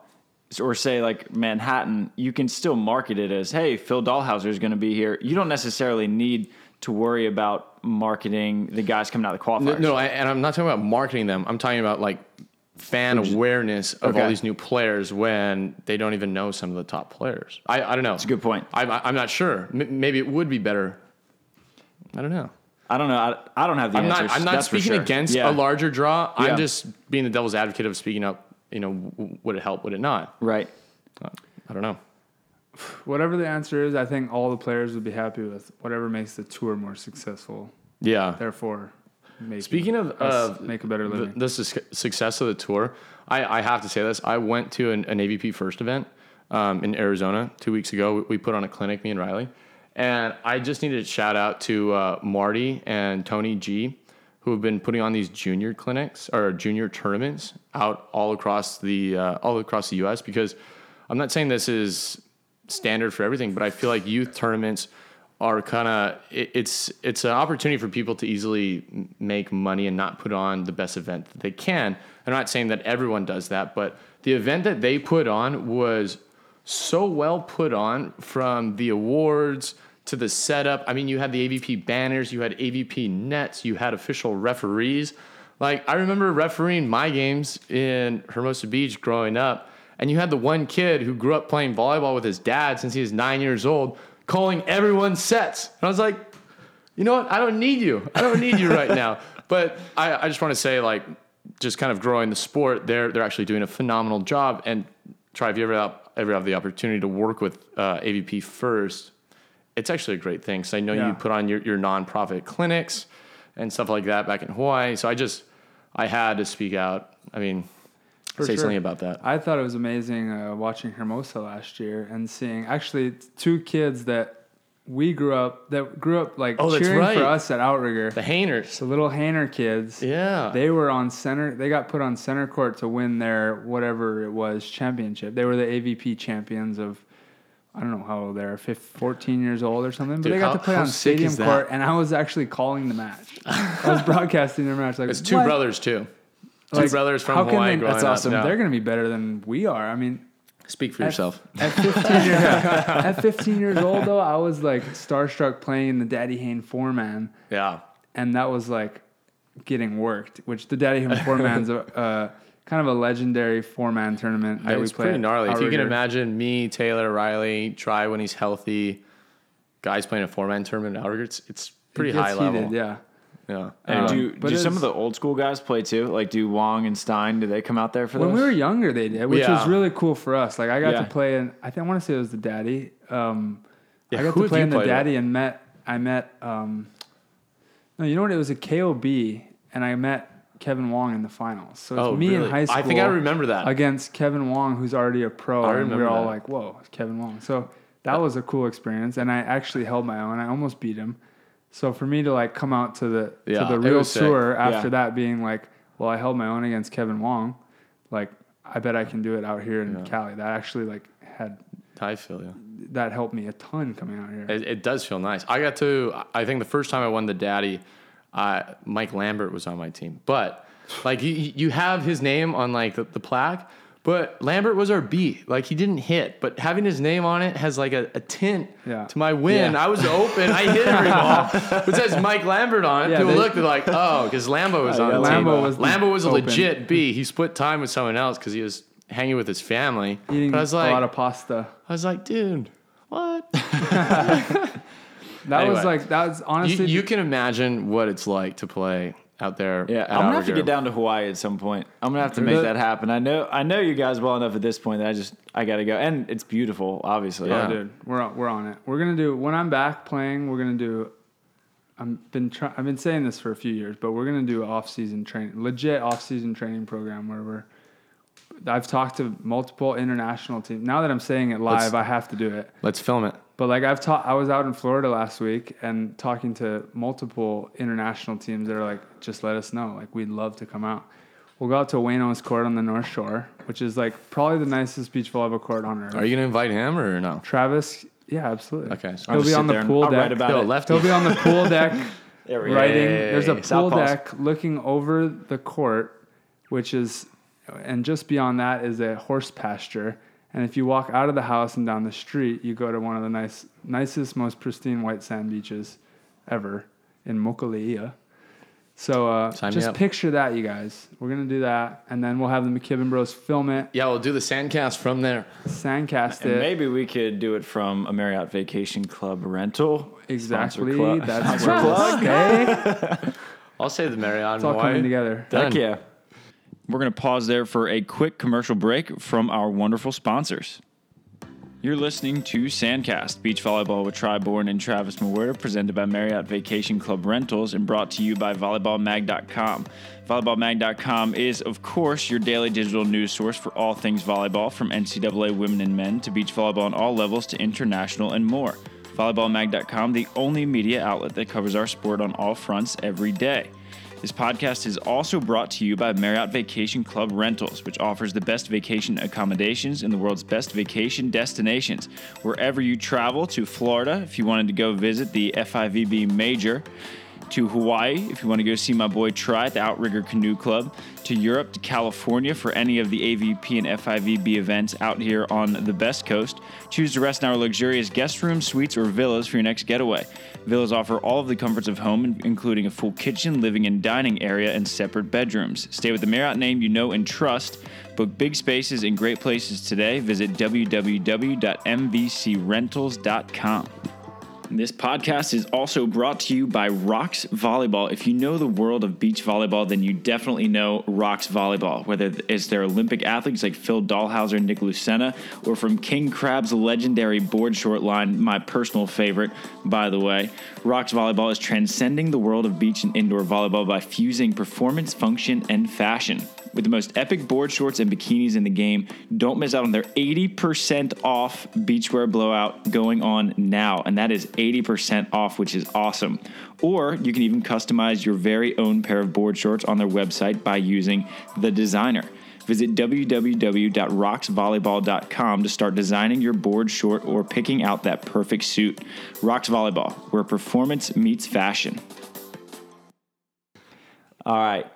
[SPEAKER 1] or say like Manhattan, you can still market it as, "Hey, Phil Dahlhauser is going to be here." You don't necessarily need to worry about marketing the guys coming out of the qualifiers.
[SPEAKER 3] no, I, and I'm not talking about marketing them. I'm talking about like fan awareness of all these new players when they don't even know some of the top players. I, I don't know. It's
[SPEAKER 1] a good point.
[SPEAKER 3] I, I, I'm not sure. M- maybe it would be better. I don't know.
[SPEAKER 1] I don't know. I, I don't have the
[SPEAKER 3] I'm
[SPEAKER 1] answers.
[SPEAKER 3] not. I'm not speaking
[SPEAKER 1] sure.
[SPEAKER 3] against
[SPEAKER 1] Yeah.
[SPEAKER 3] a larger draw.
[SPEAKER 1] Yeah.
[SPEAKER 3] I'm just being the devil's advocate of speaking up. You know, w- would it help? Would it not?
[SPEAKER 1] right.
[SPEAKER 3] I don't know.
[SPEAKER 2] Whatever the answer is, I think all the players would be happy with whatever makes the tour more successful.
[SPEAKER 3] Yeah.
[SPEAKER 2] Therefore, make
[SPEAKER 3] Speaking of,
[SPEAKER 2] us
[SPEAKER 3] of
[SPEAKER 2] make a better
[SPEAKER 3] the,
[SPEAKER 2] living.
[SPEAKER 3] the su- success of the tour, I, I have to say this. I went to an, an AVP first event um, in Arizona two weeks ago. We, we put on a clinic, me and Riley, and I just needed to shout out to uh, Marty and Tony G, who have been putting on these junior clinics or junior tournaments out all across the uh, all across the U.S. Because I'm not saying this is standard for everything, but I feel like youth tournaments are kind of it, it's it's an opportunity for people to easily make money and not put on the best event that they can. I'm not saying that everyone does that, but the event that they put on was so well put on from the awards to the setup. I mean, you had the AVP banners, you had AVP nets, you had official referees. Like I remember refereeing my games in Hermosa Beach growing up, and you had the one kid who grew up playing volleyball with his dad since he was nine years old, calling everyone sets. And I was like, you know what? I don't need you. I don't need you right now. But I, I just want to say, like, just kind of growing the sport, they're they're actually doing a phenomenal job. And Tri if you ever have, ever have the opportunity to work with uh, AVP first, it's actually a great thing. Because I know
[SPEAKER 2] Yeah.
[SPEAKER 3] you put on your your nonprofit clinics and stuff like that back in Hawaii. So I just I had to speak out. I mean,
[SPEAKER 2] For
[SPEAKER 3] say
[SPEAKER 2] sure.
[SPEAKER 3] something about that.
[SPEAKER 2] I thought it was amazing uh, watching Hermosa last year and seeing actually two kids that we grew up that grew up like
[SPEAKER 3] Oh,
[SPEAKER 2] cheering
[SPEAKER 3] right.
[SPEAKER 2] for us at Outrigger.
[SPEAKER 3] The Hainers.
[SPEAKER 2] the little Hanner kids.
[SPEAKER 3] Yeah.
[SPEAKER 2] They were on center. They got put on center court to win their whatever it was championship. They were the AVP champions of. I don't know how old they are, 15, 14 years old or something. But
[SPEAKER 3] Dude,
[SPEAKER 2] they got
[SPEAKER 3] how-
[SPEAKER 2] to play on stadium court, and I was actually calling the match. I was broadcasting their match. Like
[SPEAKER 3] it's two
[SPEAKER 2] what?
[SPEAKER 3] brothers too. Two
[SPEAKER 2] Like,
[SPEAKER 3] brothers from
[SPEAKER 2] how can
[SPEAKER 3] Hawaii
[SPEAKER 2] they-
[SPEAKER 1] That's awesome.
[SPEAKER 3] Yeah.
[SPEAKER 2] They're going to be better than we are. I mean,
[SPEAKER 3] Speak for
[SPEAKER 2] at-
[SPEAKER 3] yourself.
[SPEAKER 2] At 15, years, at 15 years old, though, I was like starstruck playing the Daddy Hane four man,
[SPEAKER 3] Yeah.
[SPEAKER 2] and that was like getting worked. Which the Daddy Hane four man's a uh, kind of a legendary four man tournament that we
[SPEAKER 3] it's
[SPEAKER 2] play.
[SPEAKER 3] pretty
[SPEAKER 2] at
[SPEAKER 3] gnarly. If you can imagine me, Taylor, Riley, Tri when he's healthy, guys playing a four man tournament at Outrigger, it's, it's pretty
[SPEAKER 2] It gets
[SPEAKER 3] high level.
[SPEAKER 2] heated, yeah.
[SPEAKER 3] Yeah.
[SPEAKER 1] And
[SPEAKER 2] Um,
[SPEAKER 1] do
[SPEAKER 2] but
[SPEAKER 1] do some of the old school guys play too? Like do Wong and Stein? Do they come out there for
[SPEAKER 2] When
[SPEAKER 1] those?
[SPEAKER 2] we were younger, they did, which was really cool for us. Like I got
[SPEAKER 1] Yeah.
[SPEAKER 2] to play in. I think I want to say it was the Daddy. Um,
[SPEAKER 3] Yeah,
[SPEAKER 2] I got
[SPEAKER 3] who
[SPEAKER 2] to play in the
[SPEAKER 3] played with?
[SPEAKER 2] Daddy and met. I met. Um, no, you know what? It was a KOB, and I met Kevin Wong in the finals. So it's
[SPEAKER 3] Oh,
[SPEAKER 2] me
[SPEAKER 3] really?
[SPEAKER 2] in high school.
[SPEAKER 3] I think I remember that.
[SPEAKER 2] against Kevin Wong, who's already a pro.
[SPEAKER 3] I
[SPEAKER 2] and we were all
[SPEAKER 3] that.
[SPEAKER 2] like, "Whoa, it's Kevin Wong!" So that was a cool experience, and I actually held my own. I almost beat him. So for me to like come out to the
[SPEAKER 3] Yeah,
[SPEAKER 2] to the real tour after
[SPEAKER 1] Yeah.
[SPEAKER 2] that being like, "Well, I held my own against Kevin Wong," like I bet I can do it out here in
[SPEAKER 3] Yeah.
[SPEAKER 2] Cali. That actually like had
[SPEAKER 3] I feel you.
[SPEAKER 2] that helped me a ton coming out here.
[SPEAKER 3] It, it does feel nice. I got to. I think the first time I won the Daddy, uh, Mike Lambert was on my team. But like you, you have his name on like the, the plaque, but Lambert was our B. Like he didn't hit, but having his name on it has like a, a tint
[SPEAKER 2] Yeah.
[SPEAKER 3] to my win.
[SPEAKER 1] Yeah.
[SPEAKER 3] I was open. I hit every ball. It says Mike Lambert on it.
[SPEAKER 2] Yeah,
[SPEAKER 3] People
[SPEAKER 2] they-
[SPEAKER 3] looked they're like, oh, because Lambo was
[SPEAKER 1] Oh,
[SPEAKER 3] on
[SPEAKER 1] yeah,
[SPEAKER 3] the team.
[SPEAKER 2] Lambo was
[SPEAKER 3] Lambo was a
[SPEAKER 2] open.
[SPEAKER 3] legit B. He split time with someone else because he was hanging with his family.
[SPEAKER 2] Eating
[SPEAKER 3] but I was
[SPEAKER 2] a
[SPEAKER 3] like,
[SPEAKER 2] lot of pasta.
[SPEAKER 3] I was like, dude, what?
[SPEAKER 2] That was like that was
[SPEAKER 3] You,
[SPEAKER 2] honestly.
[SPEAKER 3] you can imagine what it's like to play out there.
[SPEAKER 1] Yeah,
[SPEAKER 3] at
[SPEAKER 1] I'm gonna have to get down to Hawaii at some point. I'm gonna have to make
[SPEAKER 2] The-
[SPEAKER 1] that happen. I know I know you guys well enough at this point that I just I gotta go, and it's beautiful, obviously.
[SPEAKER 3] Yeah.
[SPEAKER 2] Oh, dude, we're on, we're on it. We're gonna do when I'm back playing. We're gonna do. I'm been try, I've been saying this for a few years, but we're gonna do off season training, legit off season training program where we're. I've talked to multiple international teams. Now that I'm saying it live,
[SPEAKER 3] Let's-
[SPEAKER 2] I have to do it.
[SPEAKER 3] Let's film it.
[SPEAKER 2] But like I've taught, I was out in Florida last week and talking to multiple international teams that are like, just let us know. Like we'd love to come out. We'll go out to Wayno's Court on the North Shore, which is like probably the nicest beach volleyball court on earth.
[SPEAKER 3] Are you gonna invite him or no?
[SPEAKER 2] Travis, yeah, absolutely.
[SPEAKER 3] Okay.
[SPEAKER 1] I'll
[SPEAKER 2] He'll be on the
[SPEAKER 1] and
[SPEAKER 2] pool
[SPEAKER 1] I'll
[SPEAKER 2] deck.
[SPEAKER 1] write about
[SPEAKER 3] Yo,
[SPEAKER 1] it.
[SPEAKER 3] lefty.
[SPEAKER 2] He'll be on the pool deck
[SPEAKER 1] There we go.
[SPEAKER 2] writing. There's a pool
[SPEAKER 1] southpaws.
[SPEAKER 2] deck looking over the court, which is, and just beyond that is a horse pasture. And if you walk out of the house and down the street, you go to one of the nice, nicest, most pristine white sand beaches ever in Mokuleia. So uh, just picture that, you guys. We're gonna do that, and then we'll have the McKibbin Bros film it,
[SPEAKER 3] Yeah, we'll do the sandcast from there.
[SPEAKER 2] sandcast
[SPEAKER 1] And
[SPEAKER 2] it.
[SPEAKER 1] maybe we could do it from a Marriott Vacation Club rental.
[SPEAKER 2] Exactly.
[SPEAKER 1] Sponsor club-
[SPEAKER 2] That's
[SPEAKER 1] sponsor
[SPEAKER 2] where we'll
[SPEAKER 1] plug.
[SPEAKER 2] stay.
[SPEAKER 3] I'll say the Marriott
[SPEAKER 2] It's all
[SPEAKER 3] Hawaii.
[SPEAKER 2] coming together.
[SPEAKER 3] Done.
[SPEAKER 1] Heck yeah. We're going to pause there for a quick commercial break from our wonderful sponsors. You're listening to Sandcast, beach volleyball with Tri Bourne and Travis Mewhirter, presented by Marriott Vacation Club Rentals and brought to you by volleyballmag.com. Volleyballmag.com is, of course, your daily digital news source for all things volleyball, from NCAA women and men to beach volleyball on all levels to international and more. Volleyballmag.com, the only media outlet that covers our sport on all fronts every day. This podcast is also brought to you by Marriott Vacation Club Rentals, which offers the best vacation accommodations in the world's best vacation destinations. Wherever you travel to Florida, if you wanted to go visit the FIVB Major, to Hawaii if you want to go see my boy Tri at the Outrigger Canoe Club, to Europe, to California for any of the AVP and FIVB events out here on the best coast. Choose to rest in our luxurious guest rooms, suites, or villas for your next getaway. Villas offer all of the comforts of home, including a full kitchen, living and dining area, and separate bedrooms. Stay with the Marriott name you know and trust. Book big spaces in great places today. Visit www.mvcrentals.com. This podcast is also brought to you by Rox Volleyball. If you know the world of beach volleyball, then you definitely know Rox Volleyball. Whether it's their Olympic athletes like Phil Dalhausser and Nick Lucena, or from King Crabb's legendary board short line, my personal favorite, by the way, Rox Volleyball is transcending the world of beach and indoor volleyball by fusing performance, function, and fashion. with the most epic board shorts and bikinis in the game. Don't miss out on their 80% off beachwear blowout going on now. And that is 80% off, which is awesome. Or you can even customize your very own pair of board shorts on their website by using the designer. Visit www.roxvolleyball.com to start designing your board short or picking out that perfect suit. Rox Volleyball, where performance meets fashion. All right.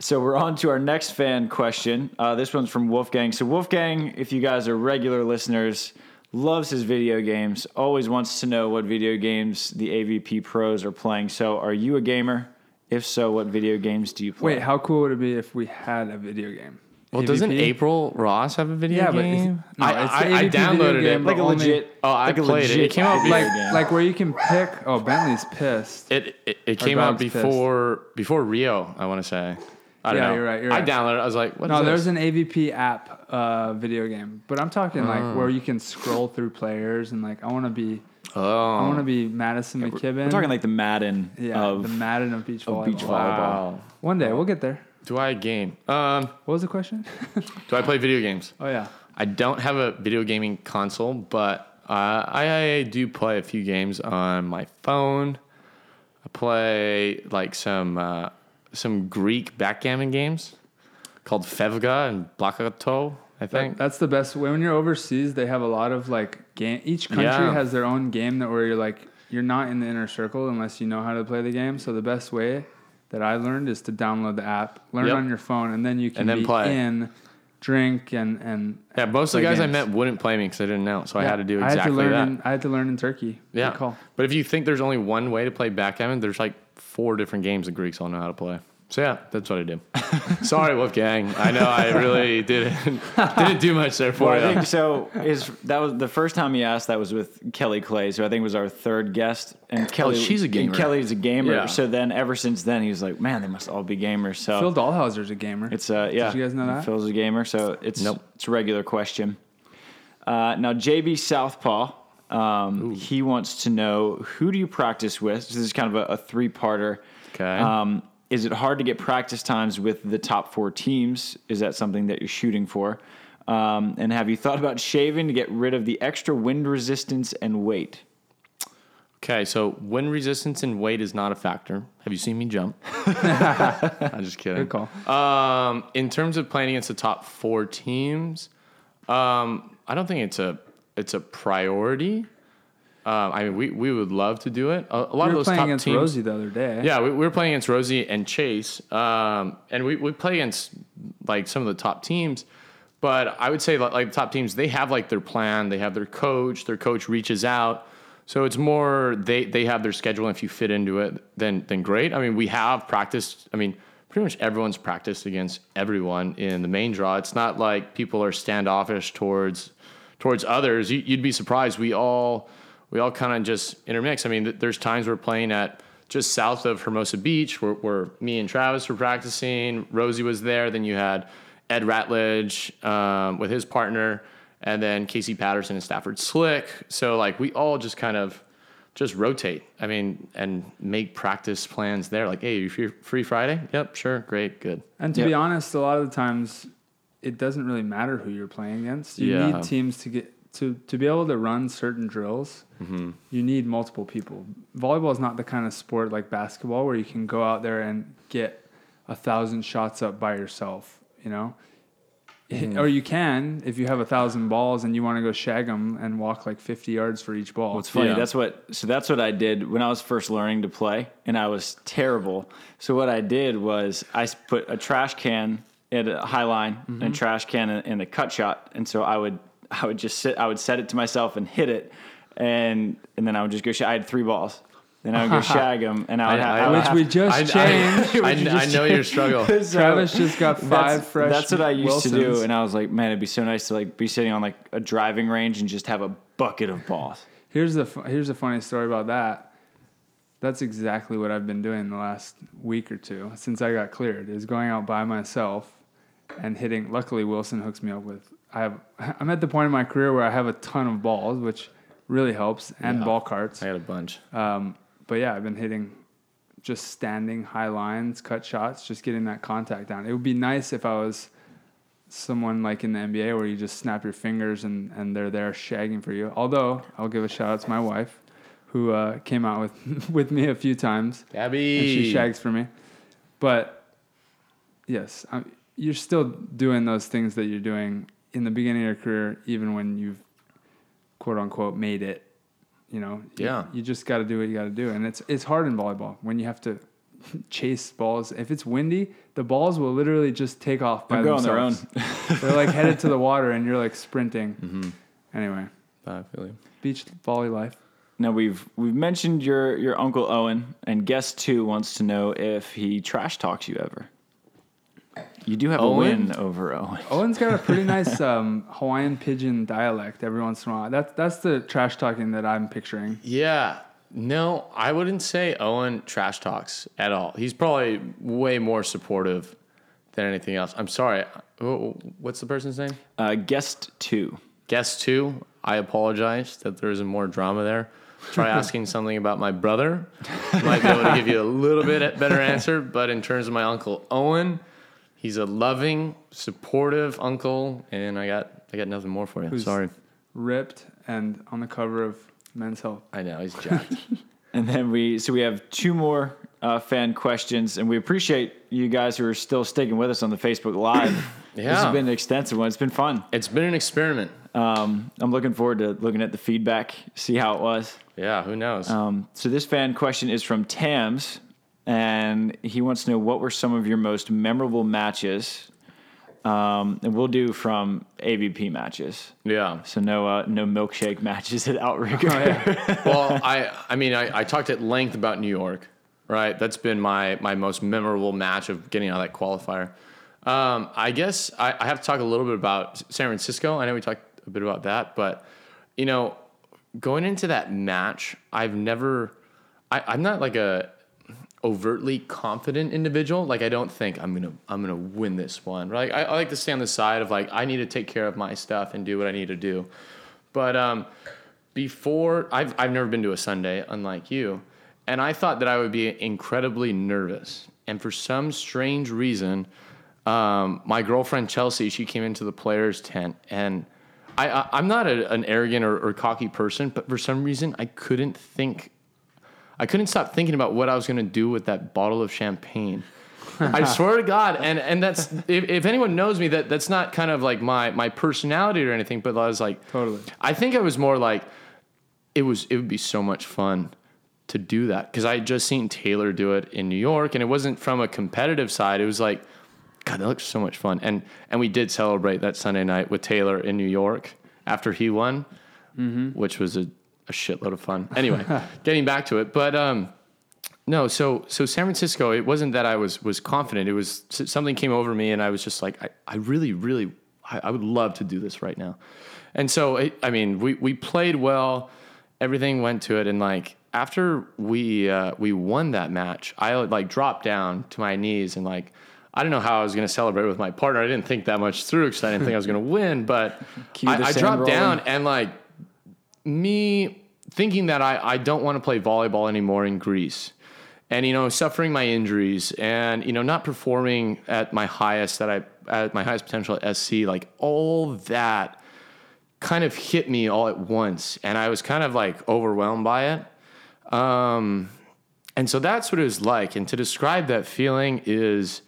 [SPEAKER 1] So we're on to our next fan question. Uh, this one's from Wolfgang. So, Wolfgang, if you guys are regular listeners, loves his video games, always wants to know what video games the AVP pros are playing. So, are you a gamer? If so, what video games do you play?
[SPEAKER 2] Wait, how cool would it be if we had a video game?
[SPEAKER 3] Well, doesn't April Ross have a video
[SPEAKER 2] Yeah, but it's-
[SPEAKER 3] game?
[SPEAKER 2] no,
[SPEAKER 3] I, I, I
[SPEAKER 2] AVP video
[SPEAKER 3] downloaded it.
[SPEAKER 1] like a
[SPEAKER 2] only-
[SPEAKER 1] legit.
[SPEAKER 3] Oh, I
[SPEAKER 1] like a
[SPEAKER 3] played it. It came out
[SPEAKER 2] like
[SPEAKER 1] game.
[SPEAKER 2] like where you can pick. Oh, Bentley's pissed.
[SPEAKER 3] It it, it
[SPEAKER 2] Our
[SPEAKER 3] came out
[SPEAKER 2] dog's pissed.
[SPEAKER 3] before before Rio. I want to say. I don't
[SPEAKER 2] Yeah,
[SPEAKER 3] know.
[SPEAKER 2] you're right, you're
[SPEAKER 3] I
[SPEAKER 2] right.
[SPEAKER 3] downloaded. it. I was like, what is
[SPEAKER 2] no,
[SPEAKER 3] this?
[SPEAKER 2] there's an AVP app uh, video game, but I'm talking like where you can scroll through players and like I want to be
[SPEAKER 3] oh,
[SPEAKER 2] I want to be Maddison McKibbin.
[SPEAKER 1] We're talking like the Madden
[SPEAKER 2] yeah,
[SPEAKER 1] of
[SPEAKER 2] the Madden of beach
[SPEAKER 1] of
[SPEAKER 2] volleyball.
[SPEAKER 1] beach volleyball.
[SPEAKER 3] wow.
[SPEAKER 2] One day we'll get there.
[SPEAKER 3] Do I game? Um,
[SPEAKER 2] What was the question?
[SPEAKER 3] do I play video games?
[SPEAKER 2] oh yeah,
[SPEAKER 3] I don't have a video gaming console, but uh, I, I do play a few games on my phone. I play like some uh, some Greek backgammon games called Fevga and Plakoto, I think.
[SPEAKER 2] that's the best. Way when you're overseas, they have a lot of like game. Each country
[SPEAKER 3] Yeah.
[SPEAKER 2] has their own game that where you're like you're not in the inner circle unless you know how to play the game. So the best way that I learned is to download the app, learn
[SPEAKER 3] Yep.
[SPEAKER 2] on your phone, and then you can
[SPEAKER 3] And then
[SPEAKER 2] be
[SPEAKER 3] play.
[SPEAKER 2] in, drink, and and
[SPEAKER 3] yeah, most of the guys I met wouldn't play me because I didn't know, so I had to do
[SPEAKER 2] I had to
[SPEAKER 3] exactly
[SPEAKER 2] learn
[SPEAKER 3] that.
[SPEAKER 2] In, I had to learn in Turkey. Good
[SPEAKER 3] yeah,
[SPEAKER 2] call.
[SPEAKER 3] but if you think there's only one way to play backgammon, there's like four different games the Greeks all know how to play. So yeah, that's what I do. Sorry, Wolfgang. I know I really didn't didn't do much there for
[SPEAKER 1] Well, I
[SPEAKER 3] you.
[SPEAKER 1] think so. Is that was the first time he asked? That was with Kelly Claes, who I think was our third guest. And Kelly,
[SPEAKER 3] she's a gamer. and.
[SPEAKER 1] Kelly's a gamer.
[SPEAKER 3] Yeah.
[SPEAKER 1] So then, ever since then, he was like, "Man, they must all be gamers." So
[SPEAKER 2] Phil Dalhausser's a gamer.
[SPEAKER 1] it's uh, yeah.
[SPEAKER 2] you guys know that?
[SPEAKER 1] Phil's a gamer, so it's
[SPEAKER 3] Nope.
[SPEAKER 1] it's a regular question. Uh, now, JB Southpaw, um, he wants to know who do you practice with? So this is kind of a, a three-parter.
[SPEAKER 3] Okay.
[SPEAKER 1] Um, is it hard to get practice times with the top four teams? Is that something that you're shooting for? Um, and have you thought about shaving to get rid of the extra wind resistance and weight?
[SPEAKER 3] Okay, so wind resistance and weight is not a factor. Have you seen me jump? I'm just kidding.
[SPEAKER 2] Good call.
[SPEAKER 3] Um, in terms of playing against the top four teams, um, I don't think it's a it's a priority. Um, I mean, we, we would love to do it. A, a lot
[SPEAKER 2] we
[SPEAKER 3] of those
[SPEAKER 2] playing
[SPEAKER 3] top
[SPEAKER 2] against
[SPEAKER 3] teams.
[SPEAKER 2] Rosie the other day.
[SPEAKER 3] Yeah, we, we were playing against Rosie and Chase, um, and we, we play against like some of the top teams. But I would say like, like the top teams, they have like their plan, they have their coach, their coach reaches out. So it's more they they have their schedule. And if you fit into it, then then great. I mean, we have practiced. I mean, pretty much everyone's practiced against everyone in the main draw. It's not like people are standoffish towards towards others. You, you'd be surprised. We all we all kind of just intermix. I mean, th- there's times we're playing at just south of Hermosa Beach, where, where me and Travis were practicing. Rosie was there. Then you had Ed Ratledge um, with his partner, and then Casey Patterson and Stafford Slick. So like we all just kind of just rotate. I mean, and make practice plans there. Like, hey, you free, free Friday? Yep, sure, great, good.
[SPEAKER 2] And to
[SPEAKER 1] Yep.
[SPEAKER 2] be honest, a lot of the times it doesn't really matter who you're playing against. You
[SPEAKER 3] Yeah.
[SPEAKER 2] need teams to get to to be able to run certain drills.
[SPEAKER 3] Mm-hmm.
[SPEAKER 2] You need multiple people. Volleyball is not the kind of sport like basketball where you can go out there and get a thousand shots up by yourself. You know.
[SPEAKER 3] Mm-hmm.
[SPEAKER 2] Or you can if you have a thousand balls and you want to go shag them and walk like 50 yards for each ball.
[SPEAKER 1] Well, it's funny.
[SPEAKER 3] Yeah.
[SPEAKER 1] That's what. So that's what I did when I was first learning to play, and I was terrible. So what I did was I put a trash can at a high line and a trash can and, in a cut shot, and so I would I would just sit. I would set it to myself and hit it, and and then I would just go. Sh- I had three balls. Then I would go shag them, and I would,
[SPEAKER 3] I-
[SPEAKER 1] ha-
[SPEAKER 3] I-
[SPEAKER 1] I would
[SPEAKER 2] Which
[SPEAKER 1] have-
[SPEAKER 2] we just
[SPEAKER 3] I,
[SPEAKER 2] changed.
[SPEAKER 3] I, I, I know your struggle.
[SPEAKER 1] So
[SPEAKER 2] Travis just got five
[SPEAKER 1] that's,
[SPEAKER 2] fresh.
[SPEAKER 1] That's what I used to do, and I was like, man, it'd be so nice to like be sitting on like a driving range and just have a bucket of balls.
[SPEAKER 2] Here's the here's a funny story about that. That's exactly what I've been doing the last week or two since I got cleared. Is going out by myself and hitting. Luckily, Wilson hooks me up with. I have. I'm at the point in my career where I have a ton of balls, which really helps, and
[SPEAKER 3] Yeah.
[SPEAKER 2] ball carts.
[SPEAKER 3] I got a bunch.
[SPEAKER 2] Um, but yeah, I've been hitting just standing high lines, cut shots, just getting that contact down. It would be nice if I was someone like in the NBA where you just snap your fingers and, and they're there shagging for you. Although I'll give a shout out to my wife who uh, came out with with me a few times
[SPEAKER 3] Gabby.
[SPEAKER 2] and she shags for me. But yes, i you're still doing those things that you're doing in the beginning of your career, even when you've quote unquote made it. You know,
[SPEAKER 3] Yeah.
[SPEAKER 2] you, just got to do what you got to do, and it's it's hard in volleyball when you have to chase balls. If it's windy, the balls will literally just take off by
[SPEAKER 1] They'll go on their
[SPEAKER 2] themselves. They're like headed to the water, and you're like sprinting.
[SPEAKER 3] Mm-hmm.
[SPEAKER 2] Anyway,
[SPEAKER 3] I feel you.
[SPEAKER 2] beach volley life.
[SPEAKER 1] Now we've we've mentioned your your uncle Owen, and guest two wants to know if he trash talks you ever. You do have a
[SPEAKER 3] Owen?
[SPEAKER 1] win over Owen.
[SPEAKER 2] Owen's got a pretty nice um, Hawaiian pidgin dialect every once in a while. That's that's the trash talking that I'm picturing.
[SPEAKER 3] Yeah. No, I wouldn't say Owen trash talks at all. He's probably way more supportive than anything else. I'm sorry. What's the person's name?
[SPEAKER 1] Uh, guest two.
[SPEAKER 3] Guest two. I apologize that there isn't more drama there. Try asking something about my brother. Might be able to give you a little bit better answer. But in terms of my uncle Owen, he's a loving, supportive uncle, and I got I got nothing more for you.
[SPEAKER 2] Who's-
[SPEAKER 3] Sorry.
[SPEAKER 2] Ripped and on the cover of Men's Health.
[SPEAKER 3] I know he's jacked.
[SPEAKER 1] And then we so we have two more uh, fan questions, and we appreciate you guys who are still sticking with us on the Facebook Live.
[SPEAKER 3] yeah, This
[SPEAKER 1] has been an extensive one. It's been fun.
[SPEAKER 3] it's been an experiment.
[SPEAKER 1] Um, I'm looking forward to looking at the feedback, see how it was.
[SPEAKER 3] Yeah, who knows?
[SPEAKER 1] Um, so this fan question is from Tams, and he wants to know what were some of your most memorable matches. Um, and we'll do from AVP matches.
[SPEAKER 3] yeah.
[SPEAKER 1] So no uh, no milkshake matches at Outrigger.
[SPEAKER 3] well, I I mean I, I talked at length about New York, right? That's been my my most memorable match of getting out of that qualifier. Um, I guess I, I have to talk a little bit about San Francisco. I know we talked a bit about that, but you know, going into that match, I've never I, I'm not like a overtly confident individual. Like I don't think I'm gonna I'm gonna win this one. Right? I, I like to stay on the side of like I need to take care of my stuff and do what I need to do. But um, before I've I've never been to a Sunday, unlike you, and I thought that I would be incredibly nervous. And for some strange reason, um, my girlfriend Chelsea, she came into the players' tent, and I, I I'm not a, an arrogant or, or cocky person, but for some reason I couldn't think I couldn't stop thinking about what I was going to do with that bottle of champagne. I swear to God, and and that's if, if anyone knows me, that that's not kind of like my my personality or anything, but I was like,
[SPEAKER 2] Totally.
[SPEAKER 3] I think I was more like, it was it would be so much fun to do that because I had just seen Taylor do it in New York, and it wasn't from a competitive side. It was like, God, that looks so much fun, and and we did celebrate that Sunday night with Taylor in New York after he won, mm-hmm. which was a, a shitload of fun. Anyway, getting back to it, but um, no, so so San Francisco, it wasn't that I was was confident. It was something came over me, and I was just like, I, I really, really, I, I would love to do this right now. And so, it, I mean, we we played well, everything went to it, and like after we uh, we won that match, I like dropped down to my knees and like. I don't know how I was going to celebrate with my partner. I didn't think that much through because I didn't think I was going to win. But I, I dropped
[SPEAKER 1] rolling.
[SPEAKER 3] down and like me thinking that I, I don't want to play volleyball anymore in Greece and you know suffering my injuries and you know not performing at my highest that I at my highest potential at SC like all that kind of hit me all at once and I was kind of like overwhelmed by it. Um and so that's what it was like and to describe that feeling is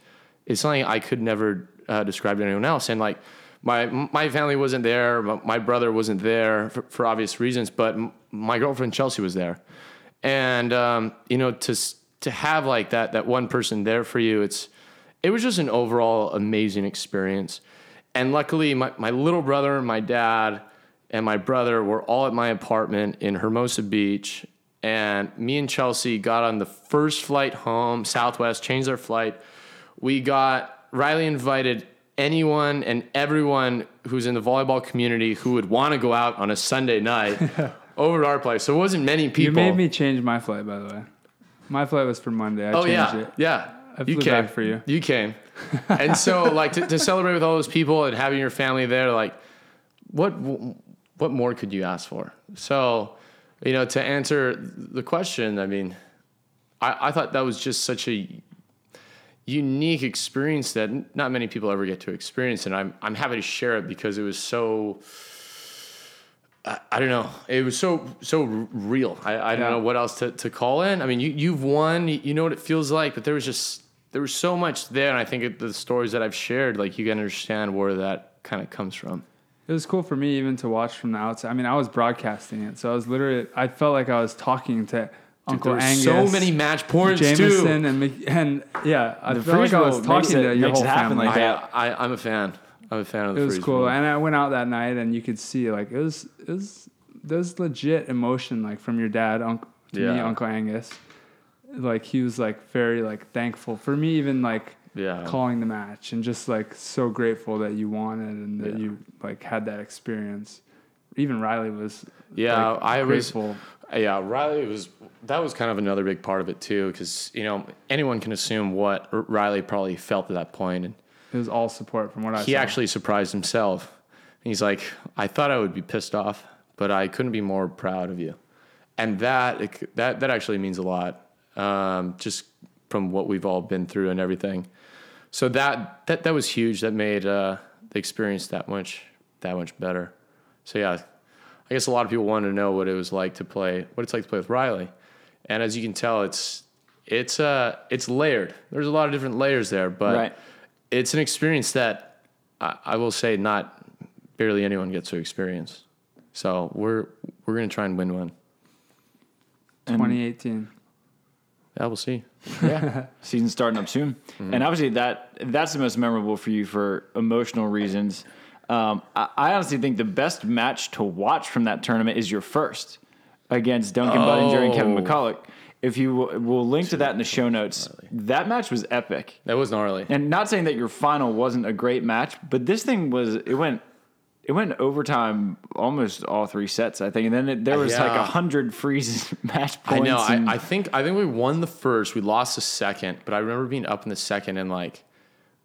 [SPEAKER 3] is something I could never uh, describe to anyone else and like my my family wasn't there my brother wasn't there for, for obvious reasons but my girlfriend Chelsea was there. And um, you know to to have like that that one person there for you it's it was just an overall amazing experience. And luckily my, my little brother my dad and my brother were all at my apartment in hermosa beach. And me and chelsea got on the first flight home southwest changed our flight. We got riley invited anyone and everyone who's in the volleyball community who would want to go out on a sunday night over to our place so it wasn't many people
[SPEAKER 2] You made me change my flight, by the way. My flight was for Monday. I
[SPEAKER 3] Oh
[SPEAKER 2] changed
[SPEAKER 3] yeah,
[SPEAKER 2] it.
[SPEAKER 3] yeah.
[SPEAKER 2] I flew back for you.
[SPEAKER 3] You came, and so like to, to celebrate with all those people and having your family there, like what what more could you ask for? So, you know, to answer the question, I mean, I, I thought that was just such a unique experience that not many people ever get to experience, and I'm I'm happy to share it because it was so. I, I don't know. It was so so real. I, I don't know what else to, to call in. I mean, you you've won. You you know what it feels like, but there was just there was so much there, and I think it, the stories that I've shared, like you can understand where that kind of comes from.
[SPEAKER 2] It was cool for me even to watch from the outside. I mean, I was broadcasting it, so I was literally I felt like I was talking to Uncle
[SPEAKER 3] There were
[SPEAKER 2] Angus,
[SPEAKER 3] so many match points too.
[SPEAKER 2] Jameson, and and yeah, I
[SPEAKER 1] The
[SPEAKER 2] felt like I was
[SPEAKER 1] freeze roll makes
[SPEAKER 2] talking
[SPEAKER 1] it-
[SPEAKER 2] to your
[SPEAKER 1] makes
[SPEAKER 2] whole
[SPEAKER 1] it happen
[SPEAKER 2] family.
[SPEAKER 1] like that.
[SPEAKER 3] I, I I'm a fan. I'm a fan of the.
[SPEAKER 2] it was cool,
[SPEAKER 3] roll.
[SPEAKER 2] and I went out that night, and you could see like it was it was there's legit emotion like from your dad, Uncle to me, Uncle Angus. Like he was like very like thankful for me, even like
[SPEAKER 3] Yeah.
[SPEAKER 2] calling the match, and just like so grateful that you won it and that
[SPEAKER 3] Yeah.
[SPEAKER 2] you like had that experience. Even Riley was
[SPEAKER 3] Yeah,
[SPEAKER 2] like,
[SPEAKER 3] I was. Yeah, Riley was. That was kind of another big part of it too, because you know anyone can assume what Riley probably felt at that point, and
[SPEAKER 2] It was all support from what I
[SPEAKER 3] he
[SPEAKER 2] saw.
[SPEAKER 3] actually surprised himself. He's like, "I thought I would be pissed off, but I couldn't be more proud of you," and that it, that that actually means a lot, um, just from what we've all been through and everything. So that that that was huge. That made uh, the experience that much that much better. So yeah, I guess a lot of people wanted to know what it was like to play, what it's like to play with Riley, and as you can tell, it's it's uh it's layered. There's a lot of different layers there, but
[SPEAKER 1] Right.
[SPEAKER 3] it's an experience that I, I will say not barely anyone gets to experience. So we're we're gonna try and win one.
[SPEAKER 2] 2018.
[SPEAKER 3] Yeah, we'll see.
[SPEAKER 1] yeah, season's starting up soon, and obviously that that's the most memorable for you for emotional reasons. Um, I, I honestly think the best match to watch from that tournament is your first against Duncan Budinger and Kevin
[SPEAKER 3] Oh.
[SPEAKER 1] McColloch. If you will, we'll link to that in the show notes. That match was epic,
[SPEAKER 3] That was gnarly.
[SPEAKER 1] and not saying that your final wasn't a great match, but this thing was. It went. It went overtime almost all three sets, I think, and then it, there was like a hundred freezes match points.
[SPEAKER 3] I
[SPEAKER 1] know.
[SPEAKER 3] I, I think I think we won the first. We lost the second, but I remember being up in the second and like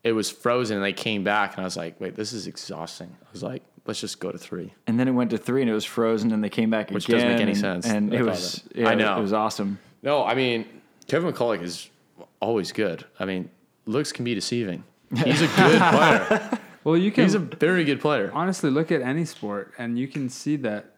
[SPEAKER 3] it was frozen, and they came back, and I was like, "Wait, this is exhausting." I was like, "Let's just go to three.
[SPEAKER 1] And then it went to three, and it was frozen, and they came back
[SPEAKER 3] Which
[SPEAKER 1] again.
[SPEAKER 3] doesn't make any sense.
[SPEAKER 1] And
[SPEAKER 3] I
[SPEAKER 1] it was,
[SPEAKER 3] that.
[SPEAKER 1] yeah,
[SPEAKER 3] I know.
[SPEAKER 1] it was awesome.
[SPEAKER 3] No, I mean Kevin McColloch is always good. I mean, looks can be deceiving. He's a good player.
[SPEAKER 2] Well, you can
[SPEAKER 3] He's a very good player.
[SPEAKER 2] honestly look at any sport and you can see that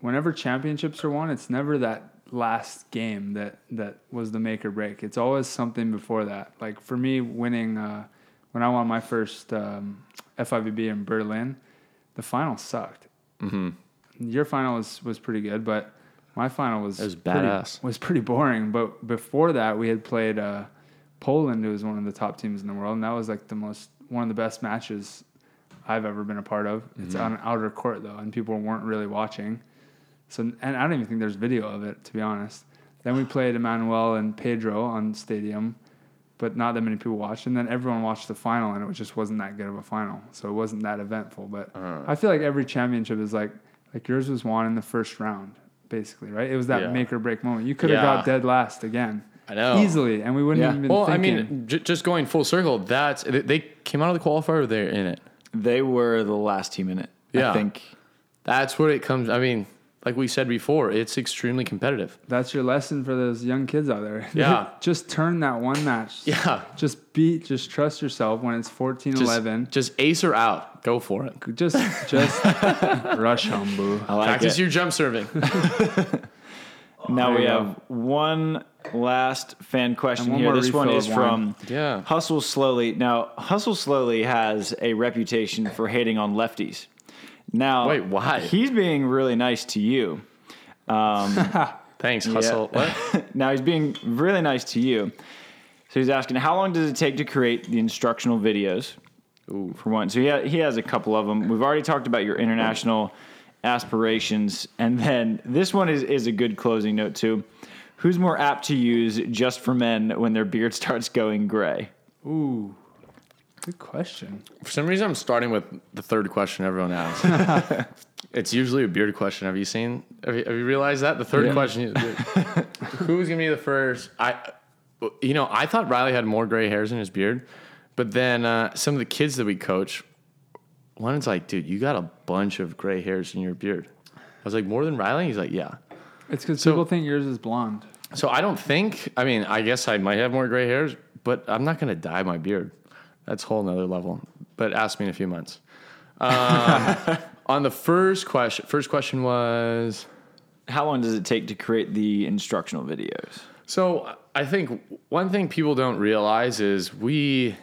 [SPEAKER 2] whenever championships are won, it's never that last game that that was the make or break. It's always something before that. Like for me, winning uh, when I won my first um, FIVB in Berlin, the final sucked. Mm-hmm. Your final was was pretty good, but my final was
[SPEAKER 3] It was
[SPEAKER 2] pretty-
[SPEAKER 3] badass.
[SPEAKER 2] was pretty boring. But before that, we had played uh, Poland, who was one of the top teams in the world, and that was like the most one of the best matches I've ever been a part of. It's
[SPEAKER 3] Mm-hmm.
[SPEAKER 2] on an outer court though, and people weren't really watching. So, and I don't even think there's video of it to be honest. Then we played Emanuel and Pedro on Stadium, but not that many people watched. And then everyone watched the final, and it just wasn't that good of a final. So it wasn't that eventful. But
[SPEAKER 3] Uh.
[SPEAKER 2] I feel like every championship is like like yours was won in the first round, basically, right? It was that
[SPEAKER 3] Yeah.
[SPEAKER 2] make or break moment. You could have
[SPEAKER 3] Yeah.
[SPEAKER 2] got dead last again.
[SPEAKER 3] I know.
[SPEAKER 2] easily, and we wouldn't
[SPEAKER 1] Yeah.
[SPEAKER 2] even been
[SPEAKER 3] Well,
[SPEAKER 2] thinking.
[SPEAKER 3] I mean, j- just going full circle. That's they- they came out of the qualifier. They're in it.
[SPEAKER 1] They were the last team in it.
[SPEAKER 3] Yeah.
[SPEAKER 1] I think.
[SPEAKER 3] That's what it comes. I mean, like we said before, it's extremely competitive.
[SPEAKER 2] That's your lesson for those young kids out there.
[SPEAKER 3] Yeah.
[SPEAKER 2] just turn that one match.
[SPEAKER 3] Yeah.
[SPEAKER 2] Just beat, just trust yourself when it's 14
[SPEAKER 3] Just,
[SPEAKER 2] 11.
[SPEAKER 3] just ace her out. Go for it.
[SPEAKER 2] Just, just rush home, boo.
[SPEAKER 1] I like
[SPEAKER 3] Practice
[SPEAKER 1] it.
[SPEAKER 3] your jump serving.
[SPEAKER 1] now we have one last fan question here. This one is from
[SPEAKER 3] Yeah.
[SPEAKER 1] Hustle Slowly. Now, Hustle Slowly has a reputation for hating on lefties. Now,
[SPEAKER 3] Wait, why?
[SPEAKER 1] He's being really nice to you.
[SPEAKER 3] Um, Thanks, hustle. What?
[SPEAKER 1] now he's being really nice to you. So he's asking, how long does it take to create the instructional videos?
[SPEAKER 3] Ooh.
[SPEAKER 1] For one, so he ha- he has a couple of them. We've already talked about your international aspirations, and then this one is is a good closing note too. Who's more apt to use just for men when their beard starts going gray?
[SPEAKER 2] Ooh, good question.
[SPEAKER 3] For some reason, I'm starting with the third question everyone asks. it's usually a beard question. Have you seen? Have you, have you realized that the third
[SPEAKER 2] Yeah.
[SPEAKER 3] question? Is, who's gonna be the first? I, you know, I thought Riley had more gray hairs in his beard, but then uh, some of the kids that we coach, one's like, "Dude, you got a bunch of gray hairs in your beard." I was like, "More than Riley?" He's like, "Yeah."
[SPEAKER 2] It's because
[SPEAKER 3] So-
[SPEAKER 2] people think yours is blonde.
[SPEAKER 3] So I don't think. I mean, I guess I might have more gray hairs, but I'm not going to dye my beard. That's a whole nother level. But ask me in a few months. Um, on the first question, first question was.
[SPEAKER 1] How long does it take to create the instructional videos?
[SPEAKER 3] So I think one thing people don't realize is we,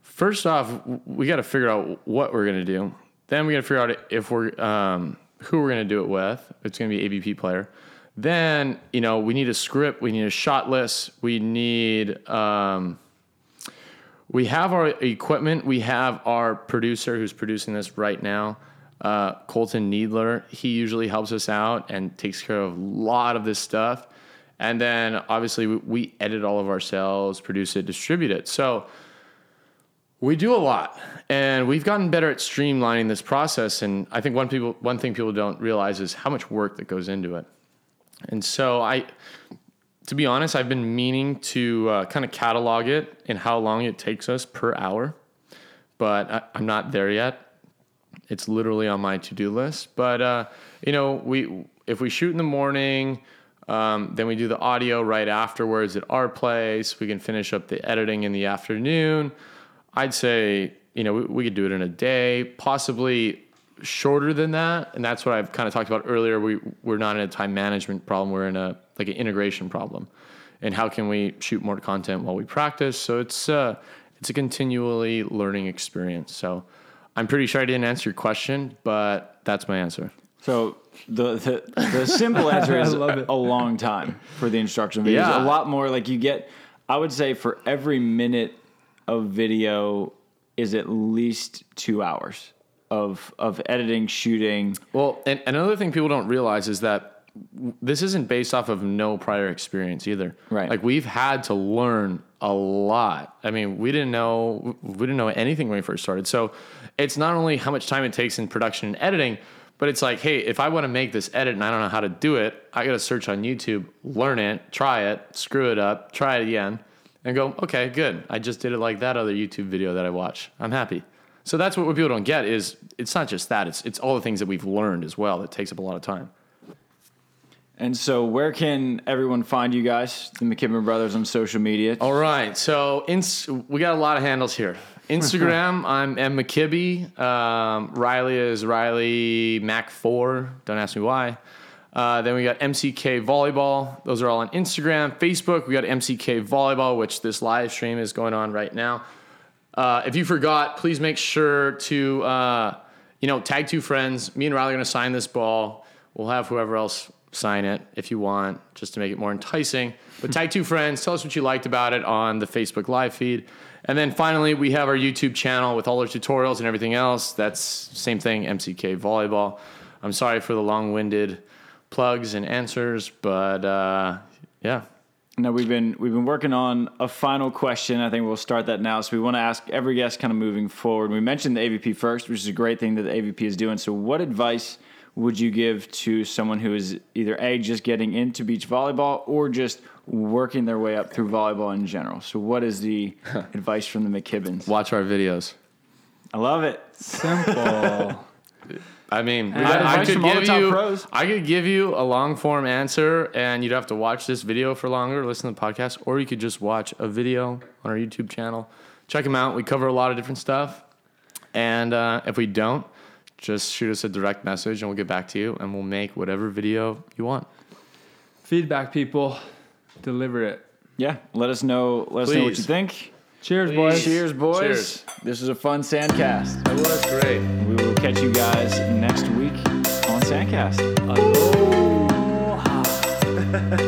[SPEAKER 3] first off, we got to figure out what we're going to do. Then we got to figure out if we're um, who we're going to do it with. It's going to be AVP player. Then you know we need a script. We need a shot list. We need. Um, we have our equipment. We have our producer who's producing this right now, uh, Colton Needler. He usually helps us out and takes care of a lot of this stuff. And then obviously we, we edit all of ourselves, produce it, distribute it. So we do a lot, and we've gotten better at streamlining this process. And I think one people one thing people don't realize is how much work that goes into it. And so I, to be honest, I've been meaning to uh, kind of catalog it and how long it takes us per hour, but I, I'm not there yet. It's literally on my to do list. But uh, you know, we if we shoot in the morning. Um, then we do the audio right afterwards at our place. We can finish up the editing in the afternoon. I'd say, you know, we, we could do it in a day, possibly shorter than that. And that's what I've kind of talked about earlier. We, we're not in a time management problem. We're in a, like an integration problem. And how can we shoot more content while we practice? So it's, uh, it's a continually learning experience. So I'm pretty sure I didn't answer your question, but that's my answer.
[SPEAKER 1] So the the, the simple answer is a, a long time for the instruction videos.
[SPEAKER 3] Yeah.
[SPEAKER 1] A lot more like you get. I would say for every minute of video is at least two hours of of editing, shooting.
[SPEAKER 3] Well, and another thing people don't realize is that this isn't based off of no prior experience either.
[SPEAKER 1] Right.
[SPEAKER 3] Like we've had to learn a lot. I mean, we didn't know we didn't know anything when we first started. So it's not only how much time it takes in production and editing, but it's like, hey, if I want to make this edit and I don't know how to do it, I got to search on YouTube, learn it, try it, screw it up, try it again, and go, okay, good. I just did it like that other YouTube video that I watched. I'm happy. So that's what people don't get is it's not just that it's it's all the things that we've learned as well that takes up a lot of time.
[SPEAKER 1] And so, where can everyone find you guys, the McKibbin brothers, on social media?
[SPEAKER 3] All right, so ins- we got a lot of handles here. Instagram, I'm M McKibby. Um, Riley is Riley Mac Four. Don't ask me why. Uh, then we got MCK Volleyball. Those are all on Instagram. Facebook, we got MCK Volleyball, which this live stream is going on right now. Uh, if you forgot, please make sure to uh, you know tag two friends. Me and Riley are going to sign this ball. We'll have whoever else sign it if you want, just to make it more enticing. But tag two friends. Tell us what you liked about it on the Facebook live feed. And then finally, we have our YouTube channel with all our tutorials and everything else. That's same thing, MCK Volleyball. I'm sorry for the long-winded plugs and answers, but uh, yeah,
[SPEAKER 1] No, we've been we've been working on a final question. I think we'll start that now. So we want to ask every guest kind of moving forward. We mentioned the AVP first, which is a great thing that the AVP is doing. So what advice would you give to someone who is either a just getting into beach volleyball or just working their way up through volleyball in general? So what is the advice from the McKibbins?
[SPEAKER 3] watch our videos.
[SPEAKER 1] I love it.
[SPEAKER 2] Simple.
[SPEAKER 3] I mean, I, I
[SPEAKER 1] advice
[SPEAKER 3] could
[SPEAKER 1] from
[SPEAKER 3] give you,
[SPEAKER 1] pros.
[SPEAKER 3] I could give you a long form answer, and you'd have to watch this video for longer, listen to the podcast, or you could just watch a video on our YouTube channel. Check them out. We cover a lot of different stuff, and uh, if we don't, just shoot us a direct message, and we'll get back to you, and we'll make whatever video you want.
[SPEAKER 2] Feedback, people. Deliver it.
[SPEAKER 1] Yeah, let us know. Let us know what you think.
[SPEAKER 2] Cheers,
[SPEAKER 3] Please.
[SPEAKER 2] boys.
[SPEAKER 1] Cheers, boys.
[SPEAKER 3] Cheers.
[SPEAKER 1] This is a fun Sandcast.
[SPEAKER 3] That was great.
[SPEAKER 1] We will catch you guys next week on Sandcast.
[SPEAKER 2] Aloha.